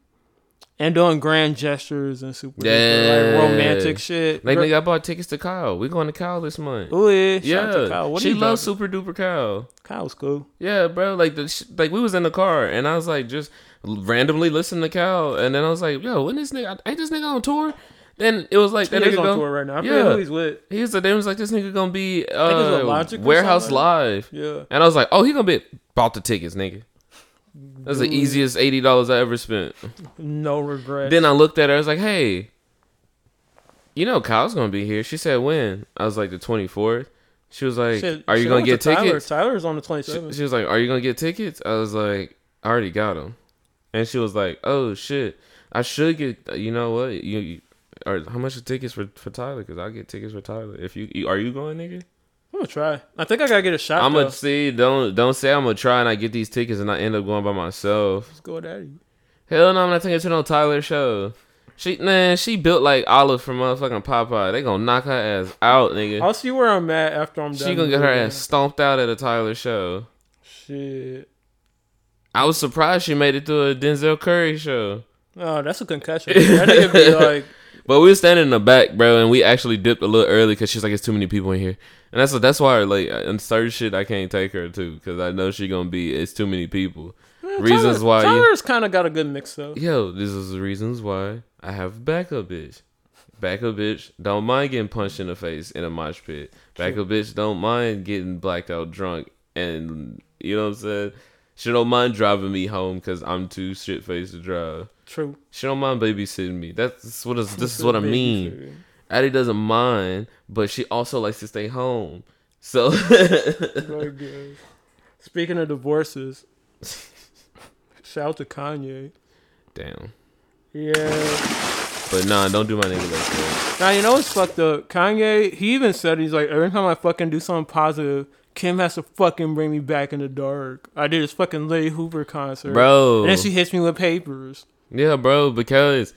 B: and doing grand gestures and super
A: Yeah,
B: like romantic shit.
A: Like nigga, I bought tickets to Kyle. We going to Kyle this month.
B: Ooh, yeah, shout out to
A: yeah.
B: Kyle. What are
A: she loves? Super Duper Kyle.
B: Kyle's cool.
A: Yeah, bro. Like the sh- like we was in the car and I was like just randomly listening to Kyle and then I was like, yo, when this nigga ain't this nigga on tour? Then it was like that
B: He
A: nigga
B: on tour right now. I forget who he's with.
A: He was, then it was like this nigga gonna be
B: think it's with
A: uh, warehouse live.
B: Yeah.
A: And I was like, oh, he gonna be bought the tickets, nigga. That's the mm. easiest eighty dollars I ever spent.
B: No regret.
A: Then I looked at her. I was like, "Hey, you know Kyle's gonna be here." She said, "When?" I was like, "The 24th." She was like,
B: Shit,
A: "Are you gonna get
B: to Tyler.
A: tickets?"
B: Tyler's on the
A: She,
B: 27th.
A: she was like, "Are you gonna get tickets?" I was like, "I already got them." And she was like, "Oh shit, I should get. You know what? You, you or how much are tickets for for Tyler? Because I get tickets for Tyler. If you, you are you going, nigga?
B: I'm gonna try. I think I gotta get a shot.
A: I'm gonna see. Don't don't say I'm gonna try and I get these tickets and I end up going by myself.
B: Let's go, daddy.
A: Hell no, I'm not taking to no Tyler show. She man, she built like Olive from motherfucking Popeye. They gonna knock her ass out, nigga.
B: I'll see where I'm at after I'm done.
A: She gonna get her ass stomped out at a Tyler show.
B: Shit.
A: I was surprised she made it to a Denzel Curry show.
B: Oh, that's a concussion. that nigga be like,
A: But we were standing in the back, bro, and we actually dipped a little early because she's like, "It's too many people in here," and that's that's why like uh, and certain shit I can't take her to because I know she gonna be it's too many people. reasons
B: Tyler,
A: why
B: Tyler's kind of got a good mix though.
A: Yo, this is the reasons why I have backup bitch. Backup bitch don't mind getting punched in the face in a mosh pit. Backup bitch don't mind getting blacked out drunk and you know what I'm saying. She don't mind driving me home because I'm too shit faced to drive.
B: True.
A: She don't mind babysitting me. That's what is this is what I mean. Addie doesn't mind, but she also likes to stay home. So
B: Speaking of divorces, shout out to Kanye.
A: damn.
B: Yeah.
A: But nah, don't do my nigga like that.
B: Now you know what's fucked up. Kanye, he even said he's like every time I fucking do something positive, Kim has to fucking bring me back in the dark. I did this fucking Larry Hoover concert,
A: Bro.
B: and then she hits me with papers.
A: Yeah, bro, because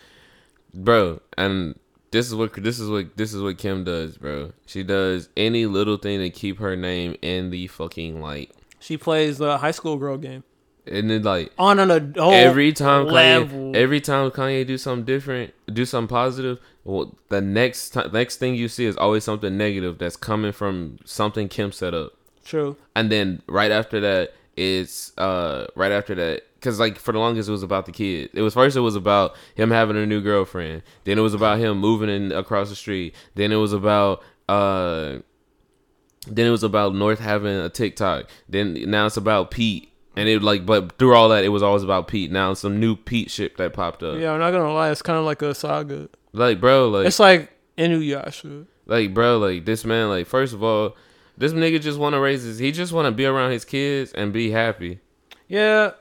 A: bro, and this is what this is what this is what Kim does, bro. She does any little thing to keep her name in the fucking light.
B: She plays the high school girl game
A: And then like
B: on an adult
A: every time
B: level.
A: Kanye, every time Kanye do something different, do something positive, well, the next time, next thing you see is always something negative that's coming from something Kim set up.
B: True.
A: And then right after that, it's uh right after that because like for the longest it was about the kid. It was first it was about him having a new girlfriend. Then it was about him moving in across the street. Then it was about uh then it was about North having a TikTok. Then now it's about Pete. And it like but through all that it was always about Pete. Now it's some new Pete shit that popped up.
B: Yeah, I'm not gonna lie, it's kind of like a saga.
A: Like bro, like
B: It's like Inuyasha.
A: like bro, like this man, like first of all, this nigga just want to raise his. He just want to be around his kids and be happy.
B: Yeah,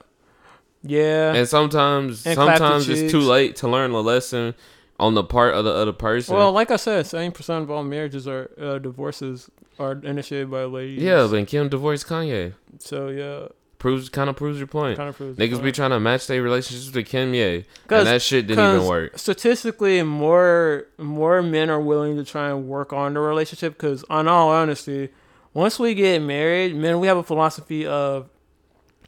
B: yeah.
A: And sometimes,
B: And
A: sometimes it's too late to learn a lesson on the part of the other person.
B: Well, like I said, seventy percent of all marriages are uh, divorces are initiated by ladies.
A: yeah, but Kim divorced Kanye.
B: So yeah,
A: Proves kind of proves your point.
B: Kinda proves the
A: Niggas be
B: point.
A: trying to match their relationships to
B: Kimye,
A: and that shit didn't even work.
B: Statistically, more more men are willing to try and work on the relationship because, on all honesty, once we get married, men, we have a philosophy of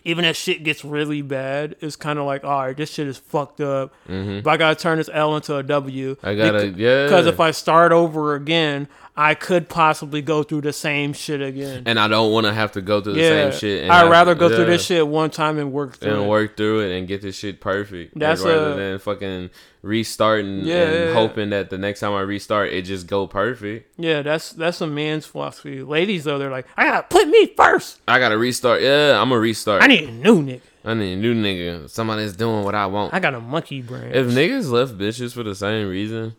B: even if shit gets really bad, it's kind of like, all right, this shit is fucked up,
A: Mhm.
B: but I gotta turn this L into a W.
A: I gotta- yeah.
B: Because if I start over again, I could possibly go through the same shit again.
A: And I don't want to have to go through the same shit. And
B: I'd rather go through this shit one time and work through
A: and
B: it.
A: work through it and get this shit perfect.
B: That's
A: rather
B: a-
A: than fucking restarting
B: Yeah,
A: and
B: yeah, yeah.
A: hoping that the next time I restart it just go perfect.
B: Yeah, that's that's a man's philosophy. Ladies though, they're like, I gotta put me first.
A: I gotta restart. Yeah, I'm gonna restart.
B: I need a new nigga.
A: I need a new nigga. Somebody that's doing what I want.
B: I got a monkey brain.
A: If niggas left bitches for the same reason,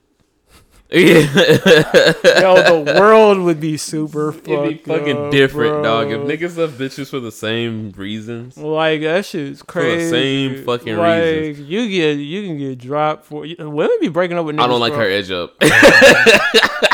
A: yeah,
B: Yo, the world would be super
A: It'd be fucking
B: up,
A: different, dog. If niggas love bitches for the same reasons,
B: Like that shit's
A: For the
B: crazy.
A: same fucking
B: like,
A: reasons.
B: You get you can get dropped for women be breaking up with niggas.
A: I don't like
B: bro.
A: her edge up.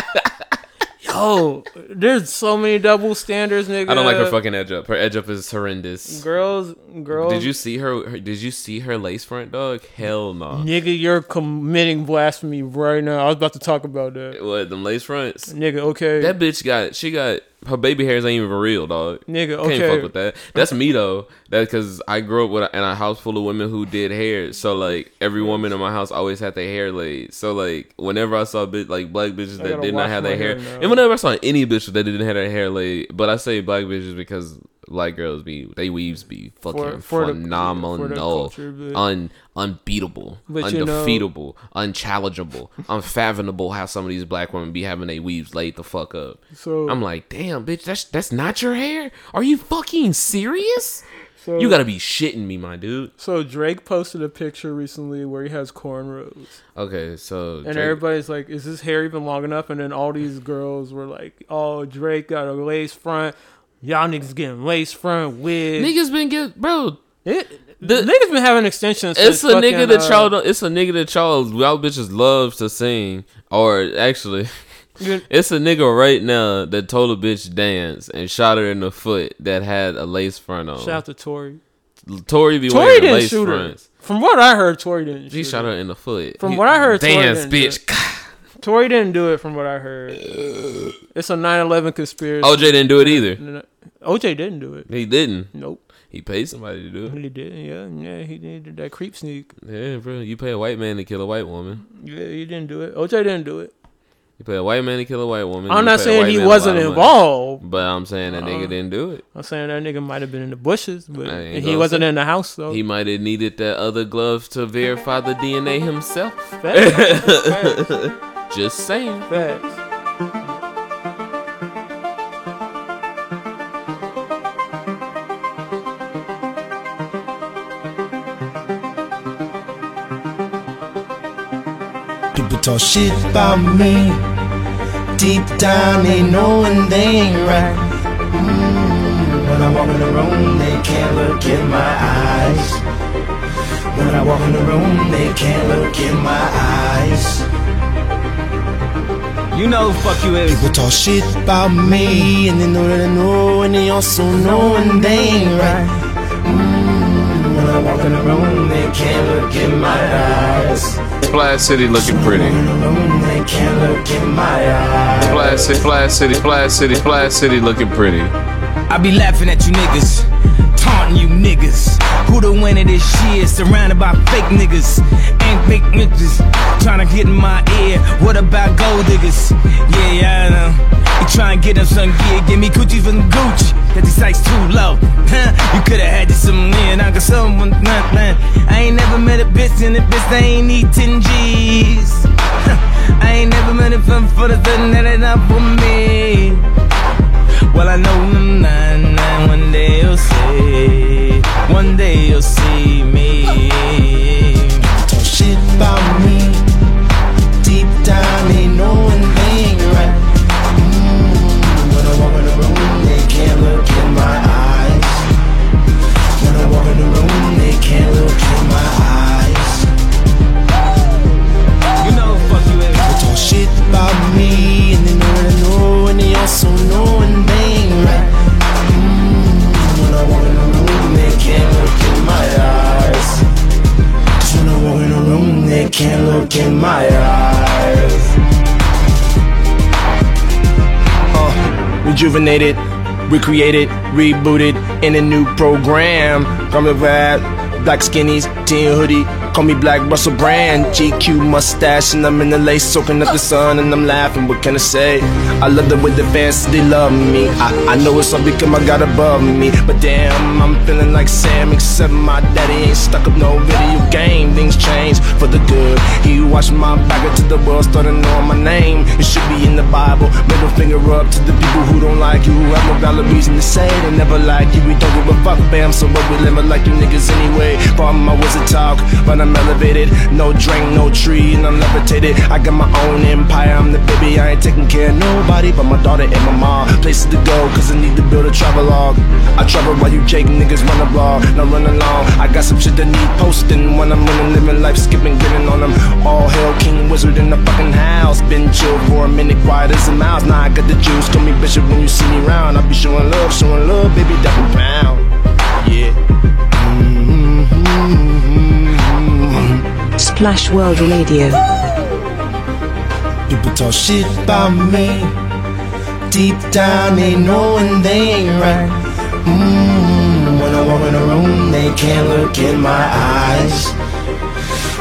B: Yo, there's so many double standards, nigga.
A: I don't like her fucking edge up. Her edge up is horrendous.
B: girls. Girls,
A: Did you see her, her? Did you see her lace front, dog? Hell no.
B: nigga? You're committing blasphemy right now. I was about to talk about that,
A: What them lace fronts?
B: nigga. Okay,
A: That bitch got. She got her baby hairs ain't even real, dog.
B: Nigga,
A: Can't fuck with that. That's me though. That's because I grew up with a, in a house full of women who did hair. So like every woman in my house always had their hair laid. So like whenever I saw bit like black bitches that did not have their hair,
B: hair
A: and whenever I saw any bitch that didn't have their hair laid, but I say black bitches because black girls be they weaves be fucking
B: for the-
A: phenomenal,
B: for the culture,
A: un unbeatable,
B: But you know-
A: undefeatable, unchallengeable, unfathomable. How some of these black women be having their weaves laid the fuck up.
B: So-
A: I'm like, damn, bitch, that's that's not your hair. Are you fucking serious?
B: So-
A: you gotta be shitting me, my dude.
B: So Drake posted a picture recently where he has cornrows.
A: Okay, so
B: And
A: Drake-
B: everybody's like, "Is his hair even long enough?" And then all these girls were like, "Oh, Drake got a lace front. Y'all niggas getting lace front wigs.
A: niggas been get bro.
B: It, the niggas been having extensions.
A: It's a nigga that
B: uh,
A: y'all don't, it's a nigga that y'all y'all bitches love to sing or actually it's a nigga right now that told a bitch dance and shot her in the foot that had a lace front on.
B: Shout out to Tori.
A: Tory be
B: Tory
A: wearing
B: didn't
A: lace
B: shoot
A: fronts.
B: her. From what I heard, Tori didn't.
A: She
B: shoot
A: shot her in the foot.
B: From
A: He-
B: what I heard, Tory
A: dance, bitch.
B: Tory didn't do it. From what I heard, it's a 9/11 conspiracy.
A: OJ didn't do it either.
B: OJ didn't do it.
A: He didn't.
B: Nope.
A: He paid somebody to do it.
B: He did. Yeah, yeah. He did that creep sneak.
A: Yeah, bro. You pay a white man to kill a white woman.
B: Yeah, he didn't do it. OJ didn't do it.
A: You pay a white man to kill a white woman.
B: I'm not saying he wasn't
A: of money.
B: involved.
A: But I'm saying that nigga
B: Uh,
A: didn't do it.
B: I'm saying that nigga might have been in the bushes, but he wasn't in the house though.
A: He might have needed that other glove to verify the DNA himself.
B: Facts.
A: Just saying.
B: Facts.
C: People talk shit about me. Deep down, they knowing they ain't right. Mm, when I walk in the room, they can't look in my eyes. When I walk in the room, they can't look in my eyes.
K: You know who fuck you is.
C: People talk shit about me, and they know that I know, and they also know when they ain't right. Mm, when I walk in the room, they can't look in my eyes.
A: Splash City looking pretty.
C: They can't look in my eyes.
A: Splash City, Splash City, Splash City, Splash City looking pretty.
K: I be laughing at you niggas, taunting you niggas. Who the winner this shit? Surrounded by fake niggas and fake niggas trying to get in my ear. What about gold diggers? Yeah, yeah, I know. You try and get them some gear, give me coochie from Gucci. That these sights too low. Huh? You coulda had this some in. I got someone, nah. I ain't never met a bitch in a bitch that ain't need 10 G's. Huh. I ain't never met a fun for the thing that ain't for me. Well, I know mm, nah, nah, day you'll see. One day you'll see me.
C: Talk shit about me. Deep down, they knowing they ain't right. Mm, when I walk in the room, they can't look in my eyes. When I walk in the room, they can't look in my eyes.
K: You know fuck you.
C: They talk shit about me, and they know that I know, and they also know can't look in my eyes.
K: Uh, rejuvenated, recreated, rebooted in a new program. Coming back, black skinnies, teen hoodie. Call me Black Russell Brand, GQ mustache, and I'm in the lace soaking up the sun, and I'm laughing. What can I say? I love the way the fans they love me. I, I know it's all because my God above me, but damn, I'm feeling like Sam, except my daddy ain't stuck up no video game. Things change for the good. He watched my back until the world started knowing my name. It should be in the Bible. Middle finger up to the people who don't like you, who have no valid reason to say they never like you. We don't give a fuck, bam. So what we living like you niggas anyway. Problem my wizard talk, but I'm elevated. No drink, no tree, and I'm levitated. I got my own empire. I'm the baby. I ain't taking care of nobody but my daughter and my mom. Places to go, cause I need to build a travel log. I travel while you Jake niggas run a blog. Now run along. I got some shit that need posting when I'm running, living life, skipping, grinning on them. All hell, king wizard in the fucking house. Been chill for a minute, quiet as a mouse. Now I got the juice. Call me bishop when you see me round. I be showing love, showing love, baby, double pound. Yeah. Mm-hmm, mm-hmm, mm-hmm.
L: Splash World Radio.
C: People talk shit about me. Deep down, they knowing they ain't right. Mm, when I walk in the room, they can't look in my eyes.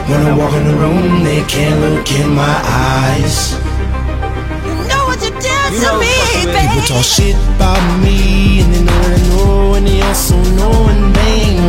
C: When I walk in the room, they can't look in my eyes.
M: You know what you did?
L: You know, people talk shit about me, and they know that I know, and they also know when they ain't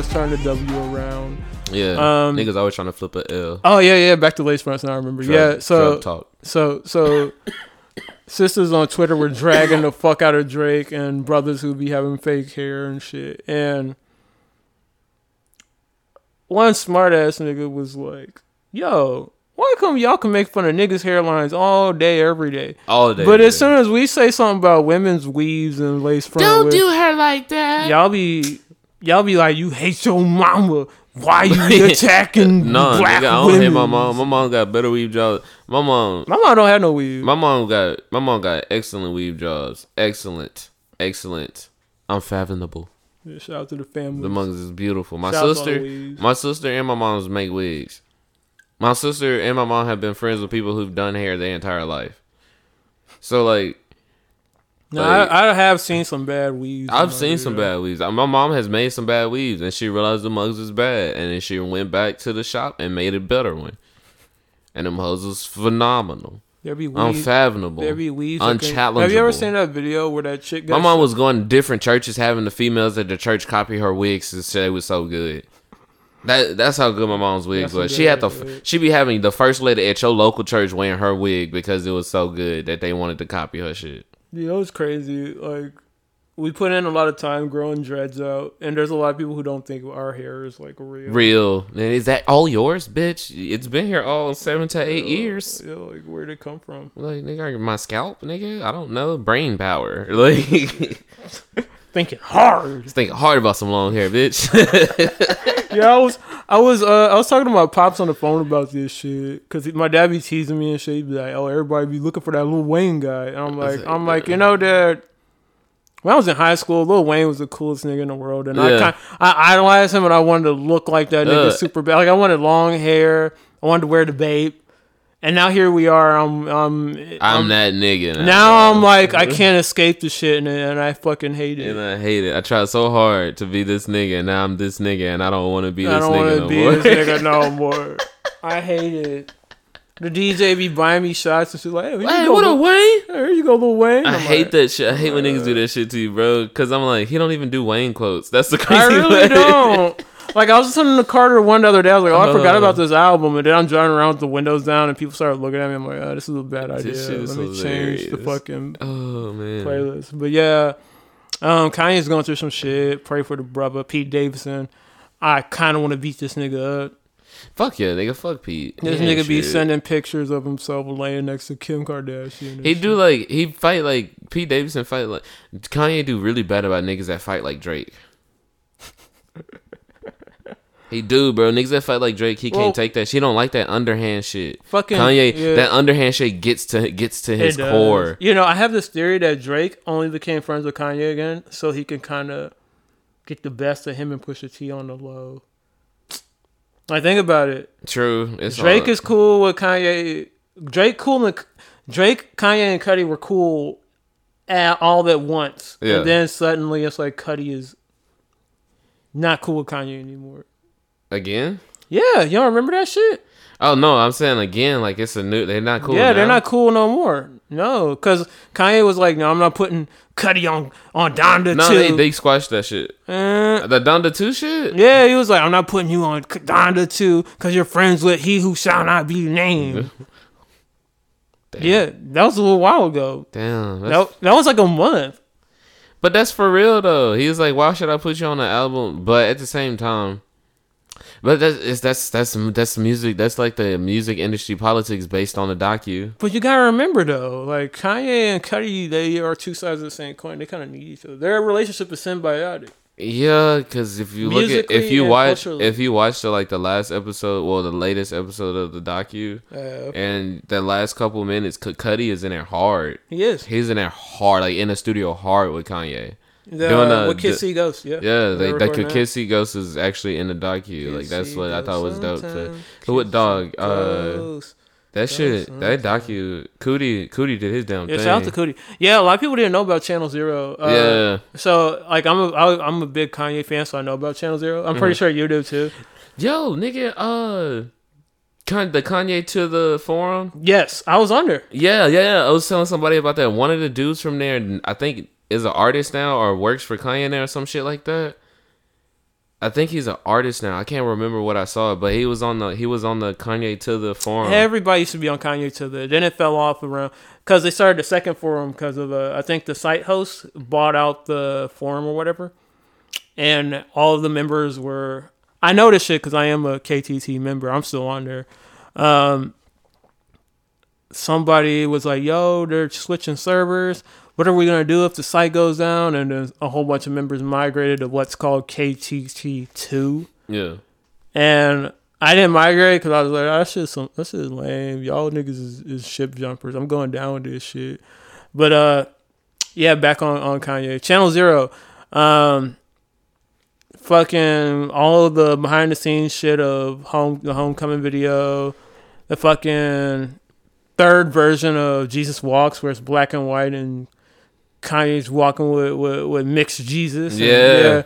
B: is typically let's turn the W around.
A: Yeah,
B: Um,
A: niggas always trying to flip a L.
B: Oh yeah, yeah. Back to lace fronts. Now I remember.
A: Drug-
B: yeah. So
A: drug talk.
B: so so sisters on Twitter were dragging the fuck out of Drake and brothers who be having fake hair and shit. And one smart ass nigga was like, "Yo." Why come y'all can make fun of niggas' hairlines all day, every day?
A: All day,
B: But
A: every
B: as soon as we say something about women's weaves and lace front,
A: Don't
B: wigs,
A: do her like that.
B: Y'all be, y'all be like, you hate your mama. Why you attacking
A: no,
B: black
A: nigga, I don't hate my mom. My mom got better weave jobs. My mom,
B: My mom don't have no weave.
A: my mom got, my mom got excellent weave jobs. Excellent, excellent, unfathomable.
B: Yeah, shout out to the family.
A: The mugs is beautiful. My
B: Shout out to all the
A: sister, my sister and my mom's make wigs. My sister and my mom have been friends with people who've done hair their entire life. So like,
B: No,
A: like,
B: I, I have seen some bad weaves.
A: I've seen some bad weaves. My mom has made some bad weaves, and she realized the mugs was bad, and then she went back to the shop and made a better one. And them hoes was phenomenal,
B: There be weaves.
A: unfathomable,
B: There be weaves.
A: unchallengeable.
B: Have you ever seen that video where that chick?
A: My mom was going to different churches, having the females at the church copy her wigs and say it was so good. That that's how good my mom's wigs was. She had the
B: wig.
A: she be having the first lady at your local church wearing her wig because it was so good that they wanted to copy her shit.
B: You know, it's crazy. Like, we put in a lot of time growing dreads out, and there's a lot of people who don't think our hair is like real.
A: Real. And is that all yours, bitch? It's been here all seven to eight years.
B: Yeah, like where'd it come from?
A: Like nigga, my scalp, nigga. I don't know. Brain power. Like
B: Thinking hard.
A: just thinking hard about some long hair, bitch.
B: yeah, I was, I was, uh, I was talking to my pops on the phone about this shit because my dad be teasing me and shit. He'd be like, "Oh, everybody be looking for that Lil Wayne guy," and I'm like, I'm like, you know, Dad. When I was in high school, Lil Wayne was the coolest nigga in the world, and I kind, I idolized him, and I wanted to look like that nigga
A: Ugh.
B: super bad. Like I wanted long hair, I wanted to wear the babe, and now here we are. I'm, I'm,
A: I'm that nigga. Now,
B: now. I'm like, I can't escape the shit, and, and I fucking hate it.
A: And I hate it. I tried so hard to be this nigga, and now I'm this nigga, and I don't want to be this
B: I don't
A: nigga no
B: be
A: more.
B: this nigga no more. I hate it. The DJ be buying me shots and shit like, hey,
A: Hey,
B: you go,
A: what a Wayne?
B: Here you go, Lil Wayne.
A: I
B: I'm
A: hate
B: like,
A: that shit. I hate when niggas do that shit to you, bro. Cause I'm like, he don't even do Wayne quotes. That's the crazy.
B: I really
A: way.
B: don't. Like I was listening to Carter one the other day. I was like, oh, I forgot about this album, and then I'm driving around with the windows down, and people started looking at me. I'm like, oh, this is a bad idea.
A: Shit
B: Let me change the fucking
A: Oh man.
B: playlist. But yeah, um, Kanye's going through some shit. Pray for the brother Pete Davidson. I kind of want to beat this nigga up.
A: Fuck yeah, nigga. Fuck Pete.
B: This
A: ain't
B: nigga be sending pictures of himself laying next to Kim Kardashian.
A: He
B: shit.
A: do like he fight like Pete Davidson fight like Kanye do really bad about niggas that fight like Drake. He do, bro. Niggas that fight like Drake, he
B: Well-
A: can't take that. She don't like that underhand shit.
B: Fucking-
A: Kanye,
B: yeah.
A: that underhand shit gets to gets to his core.
B: You know, I have this theory that Drake only became friends with Kanye again, so he can kind of get the best of him and Pusha T on the low. I think about it.
A: True. It's
B: Drake
A: all-
B: is cool with Kanye. Drake cool and Drake, Kanye, and Cudi were cool at all at once,
A: Yeah.
B: and then suddenly it's like Cudi is not cool with Kanye anymore.
A: Again?
B: Yeah, y'all remember that shit?
A: Oh no, I'm saying again, like it's a new. They're not cool.
B: yeah, they're not cool no more. No, because Kanye was like, "No, I'm not putting Cudi on on Donda
A: No,
B: too."
A: they, they squashed that shit.
B: Uh,
A: the Donda two shit.
B: yeah, he was like, "I'm not putting you on Donda two because you're friends with he who shall not be named." yeah, that was a little while ago.
A: Damn.
B: That, that was like a month.
A: But that's for real though. He was like, "Why should I put you on the album?" But at the same time, but that's that's that's that's music. That's like the music industry politics based on the docu.
B: But you gotta remember though, like Kanye and Cudi, they are two sides of the same coin. They kind of need each other. Their relationship is symbiotic.
A: Yeah, because if you look at if you watch
B: culturally.
A: if you watch the like the last episode, well, the latest episode of the docu,
B: Uh, okay.
A: and the last couple minutes, C- Cudi is in there hard.
B: He is.
A: He's in there hard, like in the studio hard with Kanye.
B: The- with Kids See Ghosts, yeah.
A: Yeah,
B: They're
A: they, like
B: that.
A: Kids See Ghosts is actually in the docu. like that's what I thought was dope. So,
B: sometimes,
A: who dog? Uh, that shit,
B: Ghosts
A: that docu, Cudi, Cudi did his damn
B: Yeah,
A: thing.
B: shout out to Cudi. Yeah, a lot of people didn't know about Channel Zero. Uh,
A: Yeah.
B: So like, I'm a I, I'm a big Kanye fan, so I know about Channel Zero. I'm pretty
A: Mhm.
B: sure you do too.
A: Yo, nigga, uh, the Kanye to the forum.
B: Yes, I was under.
A: Yeah, yeah, yeah. I was telling somebody about that. One of the dudes from there, I think, is an artist now or works for Kanye or some shit like that. I think he's an artist now. I can't remember what I saw, but he was on the he was on the Kanye to the forum.
B: Everybody used to be on Kanye to the. Then it fell off around because they started the second forum because of uh, I think the site host bought out the forum or whatever, and all of the members were. I know this shit because I am a KTT member. I'm still on there. Um, somebody was like, "Yo, they're switching servers. What are we gonna do if the site goes down?" And a whole bunch of members migrated to what's called KTT two.
A: Yeah.
B: And I didn't migrate because I was like, that shit's some, that shit is lame. Y'all niggas is, is ship jumpers. I'm going down with this shit. But uh, yeah, back on on Kanye Channel Zero. Um, fucking all of the behind the scenes shit of home the homecoming video, the fucking third version of Jesus Walks where it's black and white and Kanye's walking with with, with mixed Jesus. and-
A: Yeah.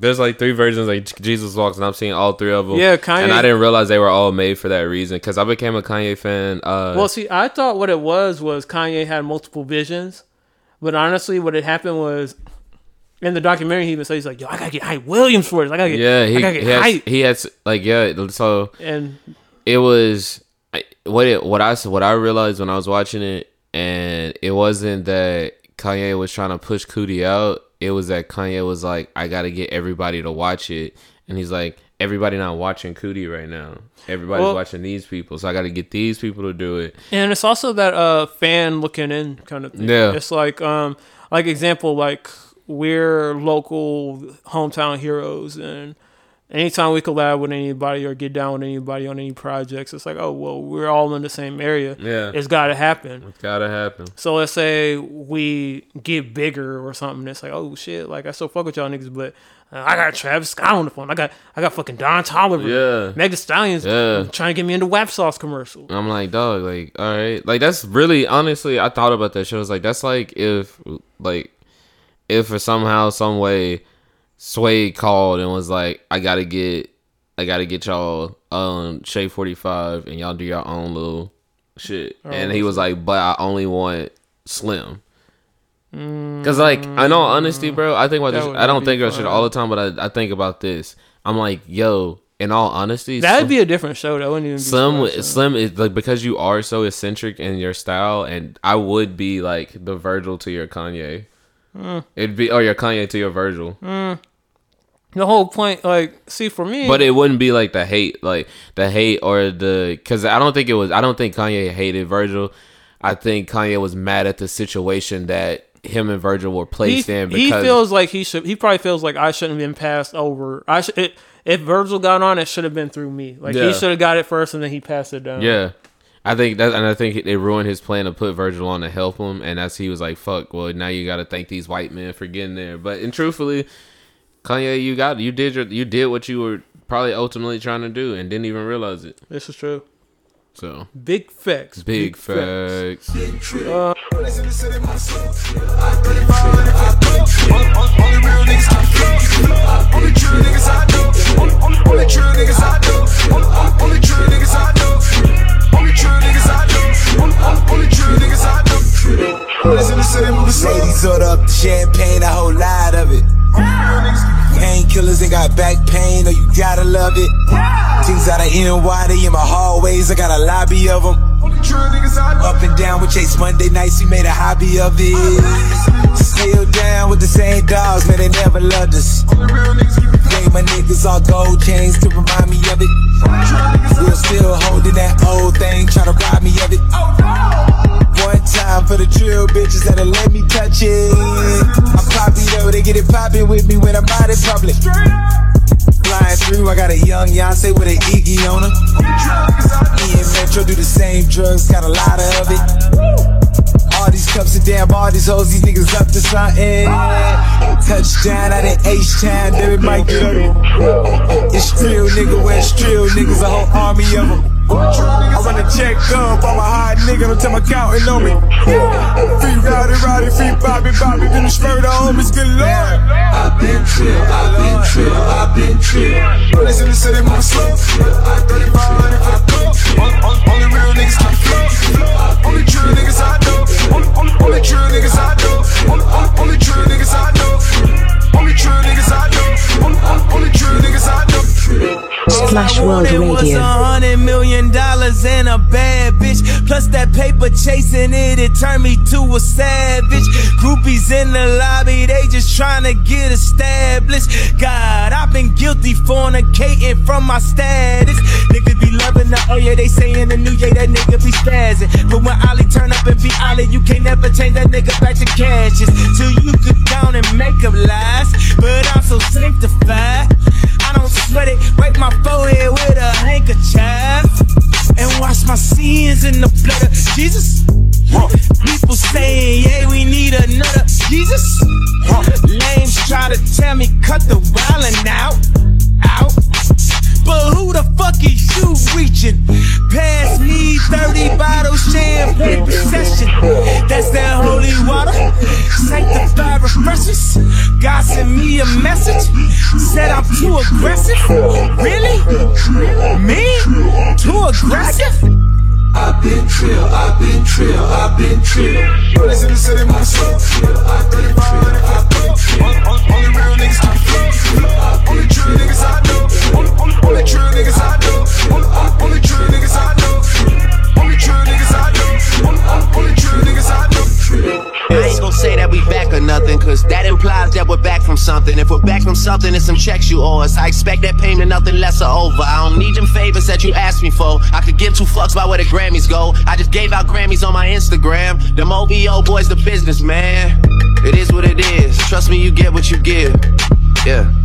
A: There's like three versions like Jesus Walks, and I'm seeing all three of them.
B: Yeah, Kanye-
A: And I didn't realize they were all made for that reason because I became a Kanye fan. Uh,
B: Well, see, I thought what it was was Kanye had multiple visions, but honestly, what had happened was in the documentary he even said he's like, "Yo, I gotta get Hype Williams for this. I gotta get,
A: yeah, he
B: I gotta
A: he
B: get
A: has, he has like yeah. So
B: And
A: it was I- what it what I what I realized when I was watching it, and it wasn't that Kanye was trying to push Cudi out. It was that Kanye was like, I gotta get everybody to watch it, and he's like, everybody not watching Cudi right now. Everybody's
B: Well-
A: watching these people, so I gotta get these people to do it.
B: and it's also that uh fan looking in kind of thing.
A: Yeah.
B: It's like um like example like we're local hometown heroes and anytime we collab with anybody or get down with anybody on any projects, it's like, oh well, we're all in the same area.
A: Yeah.
B: It's gotta happen.
A: It's gotta happen.
B: So let's say we get bigger or something. It's like, oh shit, like I still fuck with y'all niggas, but uh, I got Travis Scott on the phone. I got I got fucking Don Toliver.
A: Yeah.
B: Meg Thee Stallions
A: Yeah.
B: trying to get me into WAP sauce commercial.
A: I'm like, dog, like, all right, like that's really honestly, I thought about that shit. I was like, that's like if, like, if for somehow, some way, Sway called and was like, I gotta get, I gotta get y'all um Shade 45 and y'all do your own little shit,
B: Oh,
A: and he was like, but I only want Slim.
B: Mm,
A: Cause like, in all honesty, bro, I think about this. I don't think about shit all the time, but I, I think about this. I'm like, yo, in all honesty,
B: That'd
A: Slim-
B: be a different show. That wouldn't even be
A: Slim,
B: Slim.
A: Slim is like because you are so eccentric in your style, and I would be like the Virgil to your Kanye.
B: Mm.
A: It'd be or your Kanye to your Virgil,
B: Mm. The whole point, like, see, for me,
A: but it wouldn't be like the hate, like the hate or the because I don't think it was. I don't think Kanye hated Virgil. I think Kanye was mad at the situation that him and Virgil were
B: he,
A: placed in
B: he feels like he should. He probably feels like I shouldn't have been passed over. I should. It, if Virgil got on, it should have been through me. Like
A: Yeah.
B: he should have got it first, and then he passed it down.
A: Yeah. I think that, and I think it ruined his plan to put Virgil on to help him, and that's he was like, "Fuck." Well, now you got to thank these white men for getting there. But and truthfully, Kanye, you got it. you did your you did what you were probably ultimately trying to do and didn't even realize it.
B: This is true.
A: So
B: big facts.
A: Big,
J: big facts. facts. Uh, Ladies order up the
C: champagne, a whole lot got back pain, or you gotta love it. Things out of NY, they in my hallways, I got a lobby of them. Up and down with Chase Monday nights, we made a hobby of it. Still down with the same dogs, man, they never loved us. Gave my niggas all gold chains to remind me of it. We're still holding that old thing, try to rob me of it. One time for the drill bitches that'll let me touch it. I'm poppy though, they get it poppin' with me when I'm out in public. Flying through, I got a young Yonsei with an Iggy on her. Me and Metro do the same drugs, got a lot of it. All these cups of damn, all these hoes, these niggas up to something. Touchdown out in H-Town, David Mike up. It's real nigga, West real niggas, a whole army of them. I run a check up, I'm a hot nigga, don't tell my accountant on me. Free rowdy, rowdy, free Bobby, Bobby, then the spur the homies, good lord. I've been trill, I've been trill, I've been trill. Listen to they move slow. 3500 for the coke. Only, real niggas keep flow. Only true niggas I know. Only, only, only true niggas I know. Only, only, only true niggas I know.
L: Splash World
K: It was a
L: Radio.
K: hundred million dollars and a bad bitch. Plus that paper chasing it, it turned me to a savage. Groupies in the lobby, they just trying to get established. God, I've been guilty fornicating from my status. Niggas be loving the oh yeah, they saying the new yeah, that nigga be spazzing. But when Ollie turn up and be Ollie, you can't never change that nigga back to cashes. Till you could down and make up lies. But I'm so sanctified. I don't sweat it, wipe my forehead with a handkerchief and wash my sins in the blood of Jesus. People saying, yeah, we need another Jesus. Lames try to tell me cut the wildin' out, out. But who the fuck is you reaching? Pass me 30 bottles champagne possession. That's that holy water. Sanctified refreshers. God sent me a message. Said I'm too aggressive. Really? Me? Too aggressive?
D: I've been trill, I've been trill, I've been trill.
C: Listen to say they move slow. 3500 for the coke. Only, only, only real niggas keep flow. Only true niggas I know. I
G: ain't gonna say that we back or nothing, cause that implies that we're back from something. If we're back from something, it's some checks you owe us. I expect that payment, nothing less or over. I don't need them favors that you asked me for. I could give two fucks about where the Grammys go. I just gave out Grammys on my Instagram. Them OVO boys, the business, man. It is what it is. Trust me, you get what you give. Yeah.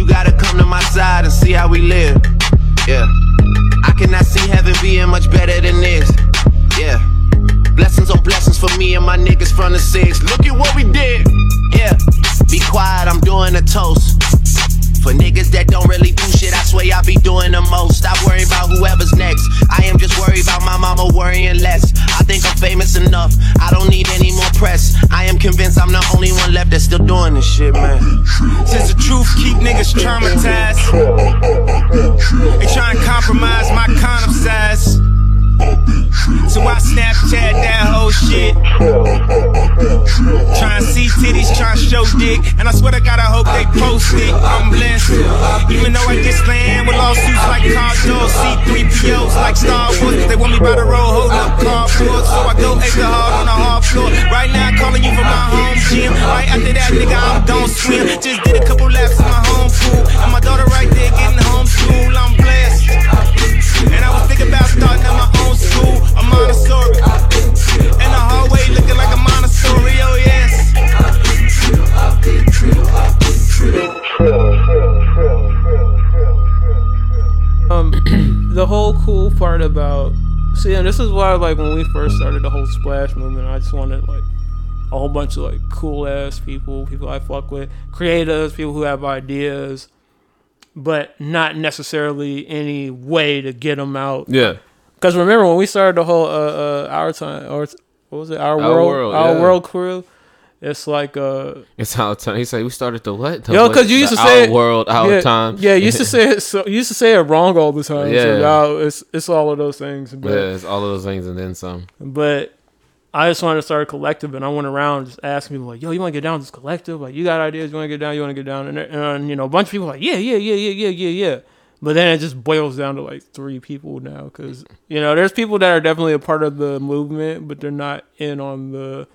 G: You gotta come to my side and see how we live. Yeah. I cannot see heaven being much better than this. Yeah. Blessings on blessings for me and my niggas from the six. Look at what we did. Yeah. Be quiet, I'm doing a toast. For niggas that don't really do shit, I swear I be doing the most. Stop worrying about whoever's next. I am just worried about my mama worrying less. I think I'm famous enough. I don't need any more press. I am convinced I'm the only one left that's still doing this shit, man.
K: Since the truth keep niggas traumatized. They try and compromise my condom size. So I Snapchat that whole shit. Trying to see titties, trying to show dick. And I swear to God, I hope they post it. I'm blessed. Even though I get slammed with lawsuits like car doors, C3POs like Star Wars. They want me by the road, holding up cardboard. So I go extra hard on the hard floor. Right now, I'm calling you from my home gym. Right after that, nigga, I'm don't swim. Just did a couple laps in my home pool. And my daughter right there getting homeschooled. I'm Montessori. In the hallway looking like a Montessori, oh yes.
B: Um, the whole cool part about see, and this is why like when we first started the whole splash movement, I just wanted like a whole bunch of like cool ass people, people I fuck with, creators, people who have ideas, but not necessarily any way to get them out.
A: Yeah.
B: Because remember when we started the whole uh, uh our time or what was it our,
A: Our
B: world,
A: World,
B: our
A: yeah.
B: world crew? It's like uh
A: It's our time. He said we started the what? The
B: Yo, because you used to say
A: our world, our
B: yeah,
A: time.
B: Yeah, you used to say it. So you used to say it wrong all the time.
A: Yeah.
B: so now it's it's all of those things. But
A: yeah, it's all of those things and then some.
B: but I just wanted to start a collective, and I went around just asking people like, "Yo, you want to get down with this collective? Like, you got ideas? You want to get down? You want to get down?" And, and you know, a bunch of people were like, "Yeah, yeah, yeah, yeah, yeah, yeah, yeah." But then it just boils down to like three people now, because you know, there's people that are definitely a part of the movement, but they're not in on the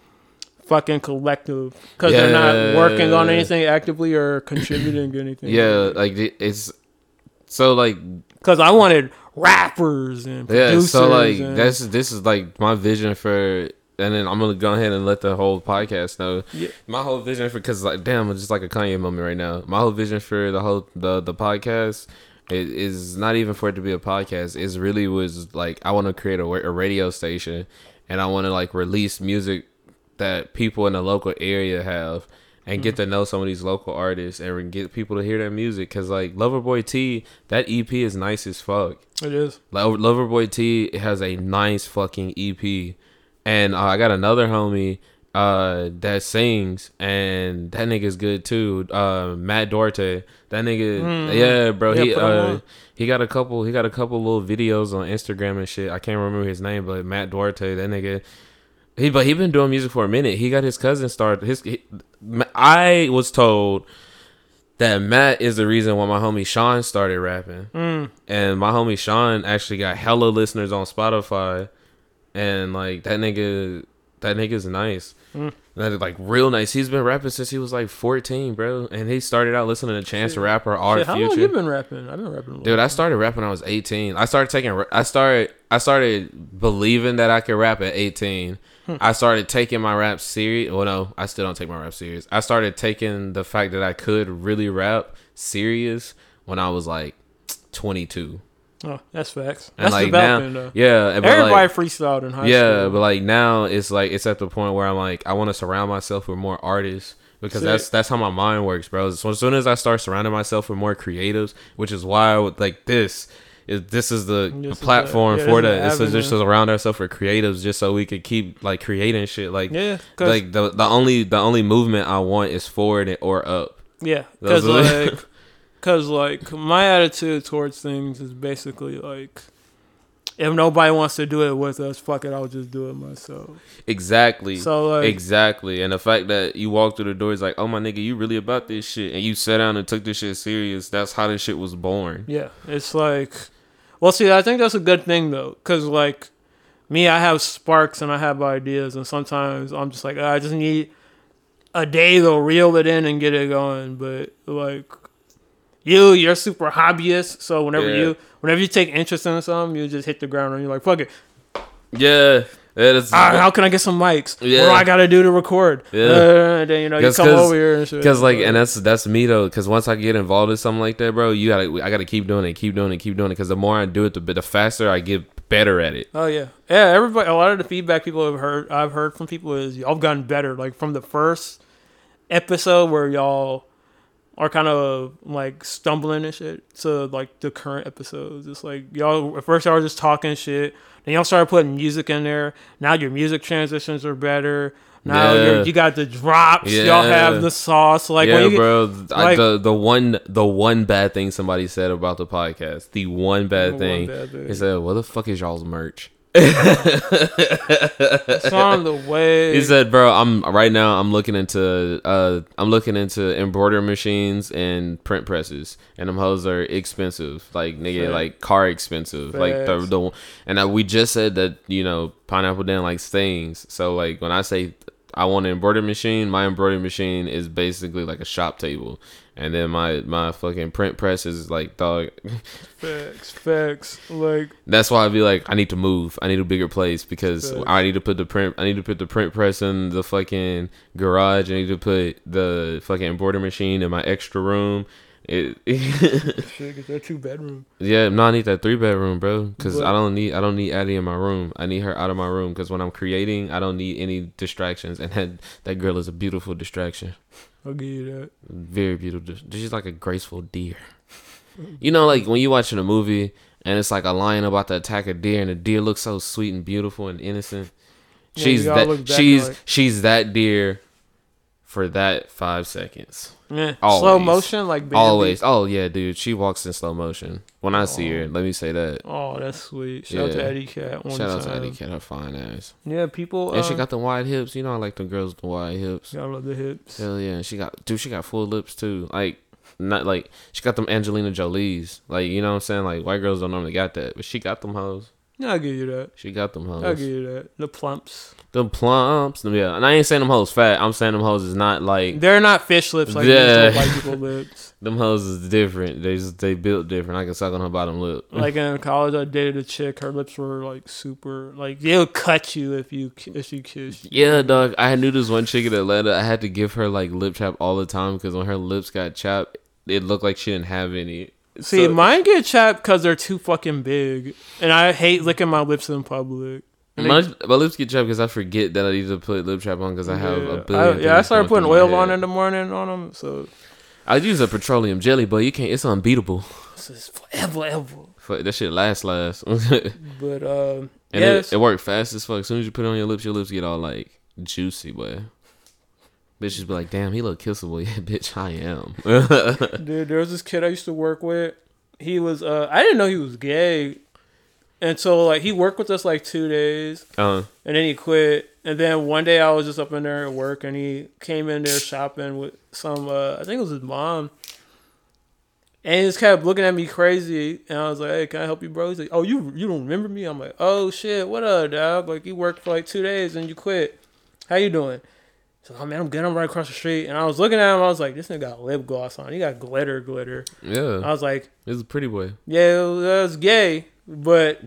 B: fucking collective because they're not working on anything actively or contributing anything.
A: Yeah, like it's so like
B: because I wanted rappers and
A: yeah. So like
B: and-
A: that's this is like my vision for. And then I'm gonna go ahead and let the whole podcast know.
B: Yeah.
A: My whole vision for because like damn, it's just like a Kanye moment right now. My whole vision for the whole the the podcast is, is not even for it to be a podcast. It's really was like I want to create a, a radio station, and I want to like release music that people in the local area have and get to know some of these local artists and get people to hear their music because like loverboy t that ep is nice as fuck
B: It is.
A: like loverboy t has a nice fucking ep and uh, i got another homie uh that sings and that nigga's good too uh matt dorte that nigga
B: Mm.
A: yeah bro
B: Yeah,
A: he uh he got a couple he got a couple little videos on instagram and shit i can't remember his name but matt duarte that nigga he but he been doing music for a minute. He got his cousin started. His he, I was told that Matt is the reason why my homie Sean started rapping,
B: Mm.
A: and my homie Sean actually got hella listeners on Spotify, and like that nigga, that nigga's nice.
B: Mm.
A: That like real nice. He's been rapping since he was like fourteen, bro, and he started out listening to Chance the Rapper, Art
B: Shit, how
A: Future.
B: long you been rapping? I've been rapping.
A: Dude, I started rapping when I was 18. I started taking I started I started believing that I could rap at 18.
B: Hmm.
A: I started taking my rap serious. Well, no, I still don't take my rap serious. I started taking the fact that I could really rap serious when I was like 22.
B: Oh, that's facts.
A: And
B: That's
A: like now,
B: developing though.
A: yeah,
B: Everybody
A: like,
B: freestyled in high
A: yeah,
B: school.
A: Yeah, but like now it's like it's at the point where I'm like I want to surround myself with more artists because
B: Sick.
A: that's that's how my mind works, bro. So as soon as I start surrounding myself with more creatives, which is why I would like this. Is, this is the,
B: This
A: the
B: is
A: platform
B: yeah,
A: for that.
B: the
A: It's just to surround ourselves with creatives, just so we could keep like creating shit. Like
B: yeah,
A: like the the only the only movement I want is forward or up.
B: Yeah, because like, cause like my attitude towards things is basically like, if nobody wants to do it with us, fuck it, I'll just do it myself.
A: Exactly.
B: So, like-
A: exactly, and the fact that you walk through the door is like, oh my nigga, you really about this shit, and you sat down and took this shit serious. That's how this shit was born.
B: Yeah, it's like, well, see, I think that's a good thing though, because like me, I have sparks and I have ideas, and sometimes I'm just like, ah, I just need a day to reel it in and get it going. But like you, you're super hobbyist, so whenever
A: Yeah.
B: you whenever you take interest in something, you just hit the ground and you're like, fuck it.
A: Yeah, yeah that's,
B: Ah, how can I get some mics? What do I gotta do to record?
A: Yeah.
B: Uh, and then you know you come over here and shit.
A: Because like, and that's that's me though. Because once I get involved in something like that, bro, you gotta I gotta keep doing it, keep doing it, keep doing it. Because the more I do it, the the faster I get better at it.
B: Oh yeah, yeah. Everybody, a lot of the feedback people have heard, I've heard from people is y'all gotten better. Like from the first episode where y'all are kind of like stumbling and shit to like the current episodes. It's like y'all at first y'all were just talking shit, then y'all started putting music in there. Now your music transitions are better. Now
A: Yeah.
B: you got the drops. Y'all have the sauce. Like
A: yeah,
B: you,
A: bro. I, the the one the one bad thing somebody said about the podcast, the one bad
B: The one
A: thing,
B: bad thing.
A: he said, "What the fuck is y'all's merch?"
B: It's on the way.
A: He said, "Bro, I'm right now. I'm looking into uh, I'm looking into embroidery machines and print presses, and them hoes are expensive, like nigga,
B: Facts.
A: like car expensive, like the the. And I, we just said that you know pineapple Dan likes things, so like when I say I want an embroidery machine, my embroidery machine is basically like a shop table, and then my my fucking print press is like dog.
B: facts, facts. Like
A: That's why I'd be like, I need to move. I need a bigger place because
B: Facts.
A: I need to put the print. I need to put the print press in the fucking garage. I need to put the fucking embroidery machine in my extra room. It,
B: shit, get that two bedroom.
A: yeah, no, I need that three bedroom, bro. Because
B: But-
A: I don't need I don't need Addie in my room. I need her out of my room because when I'm creating, I don't need any distractions. And that that girl is a beautiful distraction.
B: I'll give you that.
A: Very beautiful. She's like a graceful deer. You know, like when you watching a movie and it's like a lion about to attack a deer, and the deer looks so sweet and beautiful and innocent. She's
B: gotta
A: that. She's
B: like-
A: she's that deer, for that five seconds.
B: Yeah. Slow motion, like Baby?
A: always. Oh yeah, dude. She walks in slow motion. When I see her, let me say that.
B: Oh, that's sweet. Shout out to Eddie Cat one
A: Shout out to. Eddie Cat, her fine ass.
B: Yeah, people.
A: And she
B: uh,
A: got the wide hips. You know, I like the girls with the wide hips.
B: Yeah, I love the hips.
A: Hell yeah, she got dude. She got full lips too. Like not like she got them Angelina Jolie's. Like you know what I'm saying. Like white girls don't normally got that, but she got them hoes.
B: I'll give you that.
A: She got them hoes.
B: I'll give you that. The plumps.
A: The plumps. Yeah, and I ain't saying them hoes fat. I'm saying them hoes is not like
B: They're not fish lips like
A: Yeah.
B: white people lips.
A: them hoes is different. They just they built different. I can suck on her bottom lip.
B: Like in college, I dated a chick. Her lips were like super. Like they'll cut you if you if you kiss.
A: Yeah, dog. I knew this one chick in Atlanta. I had to give her like lip chap all the time because when her lips got chapped, it looked like she didn't have any.
B: See,
A: So-
B: mine get chapped because they're too fucking big, and I hate licking my lips in public.
A: My,
B: they-
A: my lips get chapped because I forget that I need to put lip chap on because I have
B: yeah,
A: a
B: I,
A: billion.
B: yeah, I started putting oil on in the morning on them. So
A: I use a petroleum jelly, but you can't. It's unbeatable.
B: this is forever, ever.
A: Fuck, That shit lasts, last. and
B: But um,
A: it,
B: yes,
A: it worked fast as fuck. As soon as you put it on your lips, your lips get all like juicy, boy. Bitches be like, damn, he look kissable. Yeah, bitch, I am.
B: Dude, there was this kid I used to work with. He was uh I didn't know he was gay. And so like he worked with us like two days.
A: Uh.
B: And then he quit. And then one day I was just up in there at work and he came in there shopping with some uh I think it was his mom. And he just kept looking at me crazy and I was like, Hey, can I help you, bro? He's like, Oh, you you don't remember me? I'm like, Oh shit, what up, dog? Like you worked for like two days and you quit. How you doing? So, oh man, I'm getting I'm right across the street. And I was looking at him. I was like, this nigga got lip gloss on. He got glitter, glitter.
A: Yeah.
B: I was like,
A: This is a pretty boy.
B: yeah, it was gay, but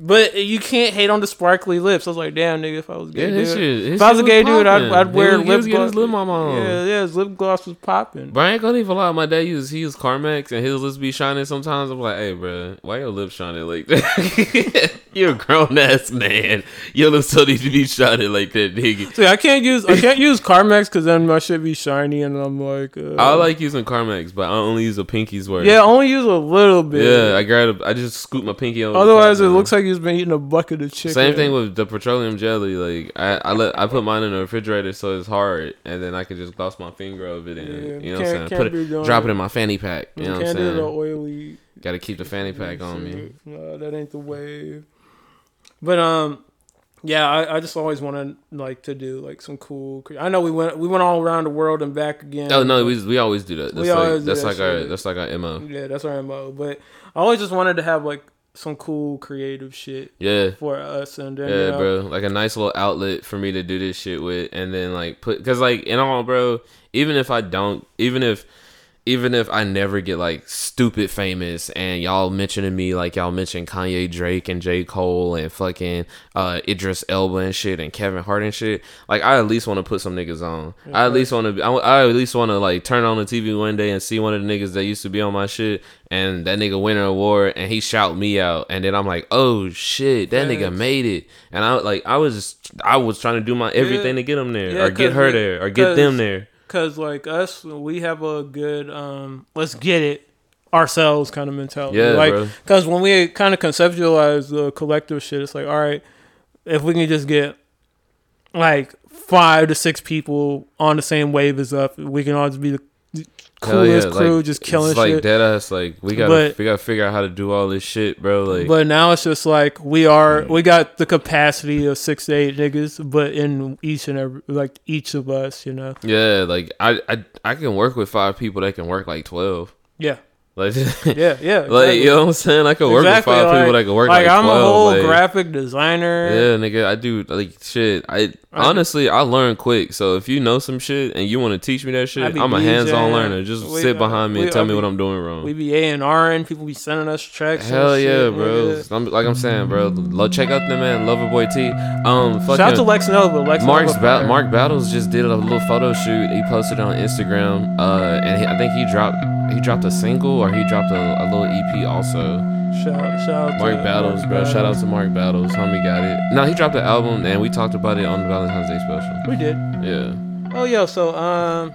B: but you can't hate on the sparkly lips. I was like, damn, nigga, if I was gay,
A: Yeah,
B: dude,
A: shit-
B: if I was a gay dude, I'd. I'd wear
A: he
B: lip gloss.
A: his lip mama on.
B: Yeah, yeah, his lip gloss was popping.
A: But I ain't gonna even lie. My dad used he used Carmex and his lips be shining sometimes. I'm like, hey, bro, why your lips shining like that? You're a grown ass man. Your lips don't need to be shining like that, nigga.
B: See, I can't use I can't use Carmex because then my shit be shiny and I'm like, uh,
A: I like using Carmex, but I only use a pinky's worth.
B: yeah, only use a little bit.
A: Yeah, I grab. A, I just scoop my pinky
B: Otherwise, it looks like you've been eating a bucket of chicken.
A: Same thing with the petroleum jelly. Like I, I let I put mine in the refrigerator so it's hard, and then I can just gloss my finger over it. And,
B: Yeah,
A: you know what I'm saying? Put it, drop
B: it.
A: in my fanny pack. You
B: You
A: know what I'm saying?
B: oily.
A: Got to keep the fanny pack on me.
B: No, that ain't the wave. But um, yeah, I, I just always wanted like to do like some cool. I know we went we went all around the world and back again.
A: Oh no, we we always do that. That's
B: We always
A: like
B: do
A: that's
B: that
A: like our
B: shit.
A: that's like our mo.
B: Yeah, that's our mo. But I always just wanted to have like some cool creative shit.
A: Yeah.
B: For us, and then
A: Yeah,
B: you know,
A: bro. Like a nice little outlet for me to do this shit with, and then like put, cause like in all, bro. Even if I don't, even if, even if I never get like stupid famous, and y'all mentioning me like y'all mentioned Kanye, Drake, and J Cole, and fucking uh Idris Elba and shit, and Kevin Hart and shit. Like I at least want to put some niggas on. I at least want to. I, I at least want to like turn on the TV one day and see one of the niggas that used to be on my shit, and that nigga win an award, and he shout me out, and then I'm like, oh shit, that nigga made it, and I like I was just, I was trying to do my everything to get him there,
B: Yeah,
A: or get her
B: we-
A: there, or get them there.
B: Cause like us, we have a good um, let's get it ourselves kind of mentality.
A: Yeah,
B: like because when we kind of conceptualize the collective shit, it's like all right, if we can just get like five to six people on the same wave as us, we can all just be the coolest
A: yeah,
B: crew,
A: like,
B: just killing
A: it's like
B: shit.
A: dead ass. Like we gotta
B: But-
A: we gotta figure out how to do all this shit, bro. Like
B: but now it's just like we are we got the capacity of six to eight niggas, but in each and every like each of us, you know.
A: yeah, like I I I can work with five people that can work like twelve.
B: Yeah.
A: Like
B: Yeah, yeah,
A: like
B: exactly.
A: you know what I'm saying. I could work
B: Exactly,
A: with five people
B: like-
A: that can work like,
B: like, I'm a whole
A: like-
B: graphic designer.
A: Yeah, nigga, I do like shit. I honestly I learn quick. So if you know some shit and you want to teach me that shit, I'm a hands-on learner. Just
B: We-
A: sit behind me
B: we-
A: and tell
B: I
A: me what I'm doing wrong.
B: We be A and R and people be sending us checks. and
A: Hell yeah,
B: shit,
A: bro. I'm, like I'm saying, bro. Lo- check out the man, Loverboy T. Um, fucking,
B: Shout out to Lex Nova. Lex
A: Mark's ba- Mark Battles just did a little photo shoot. He posted it on Instagram. Uh, and he, I think he dropped he dropped a single or he dropped a, a little EP also.
B: Shout, shout out
A: Mark
B: to
A: Battles,
B: Mark Battles,
A: bro. Shout out to Mark Battles. Homie got it. No, he dropped the album and we talked about it on the Valentine's Day special.
B: We did.
A: Yeah.
B: Oh yo, so um,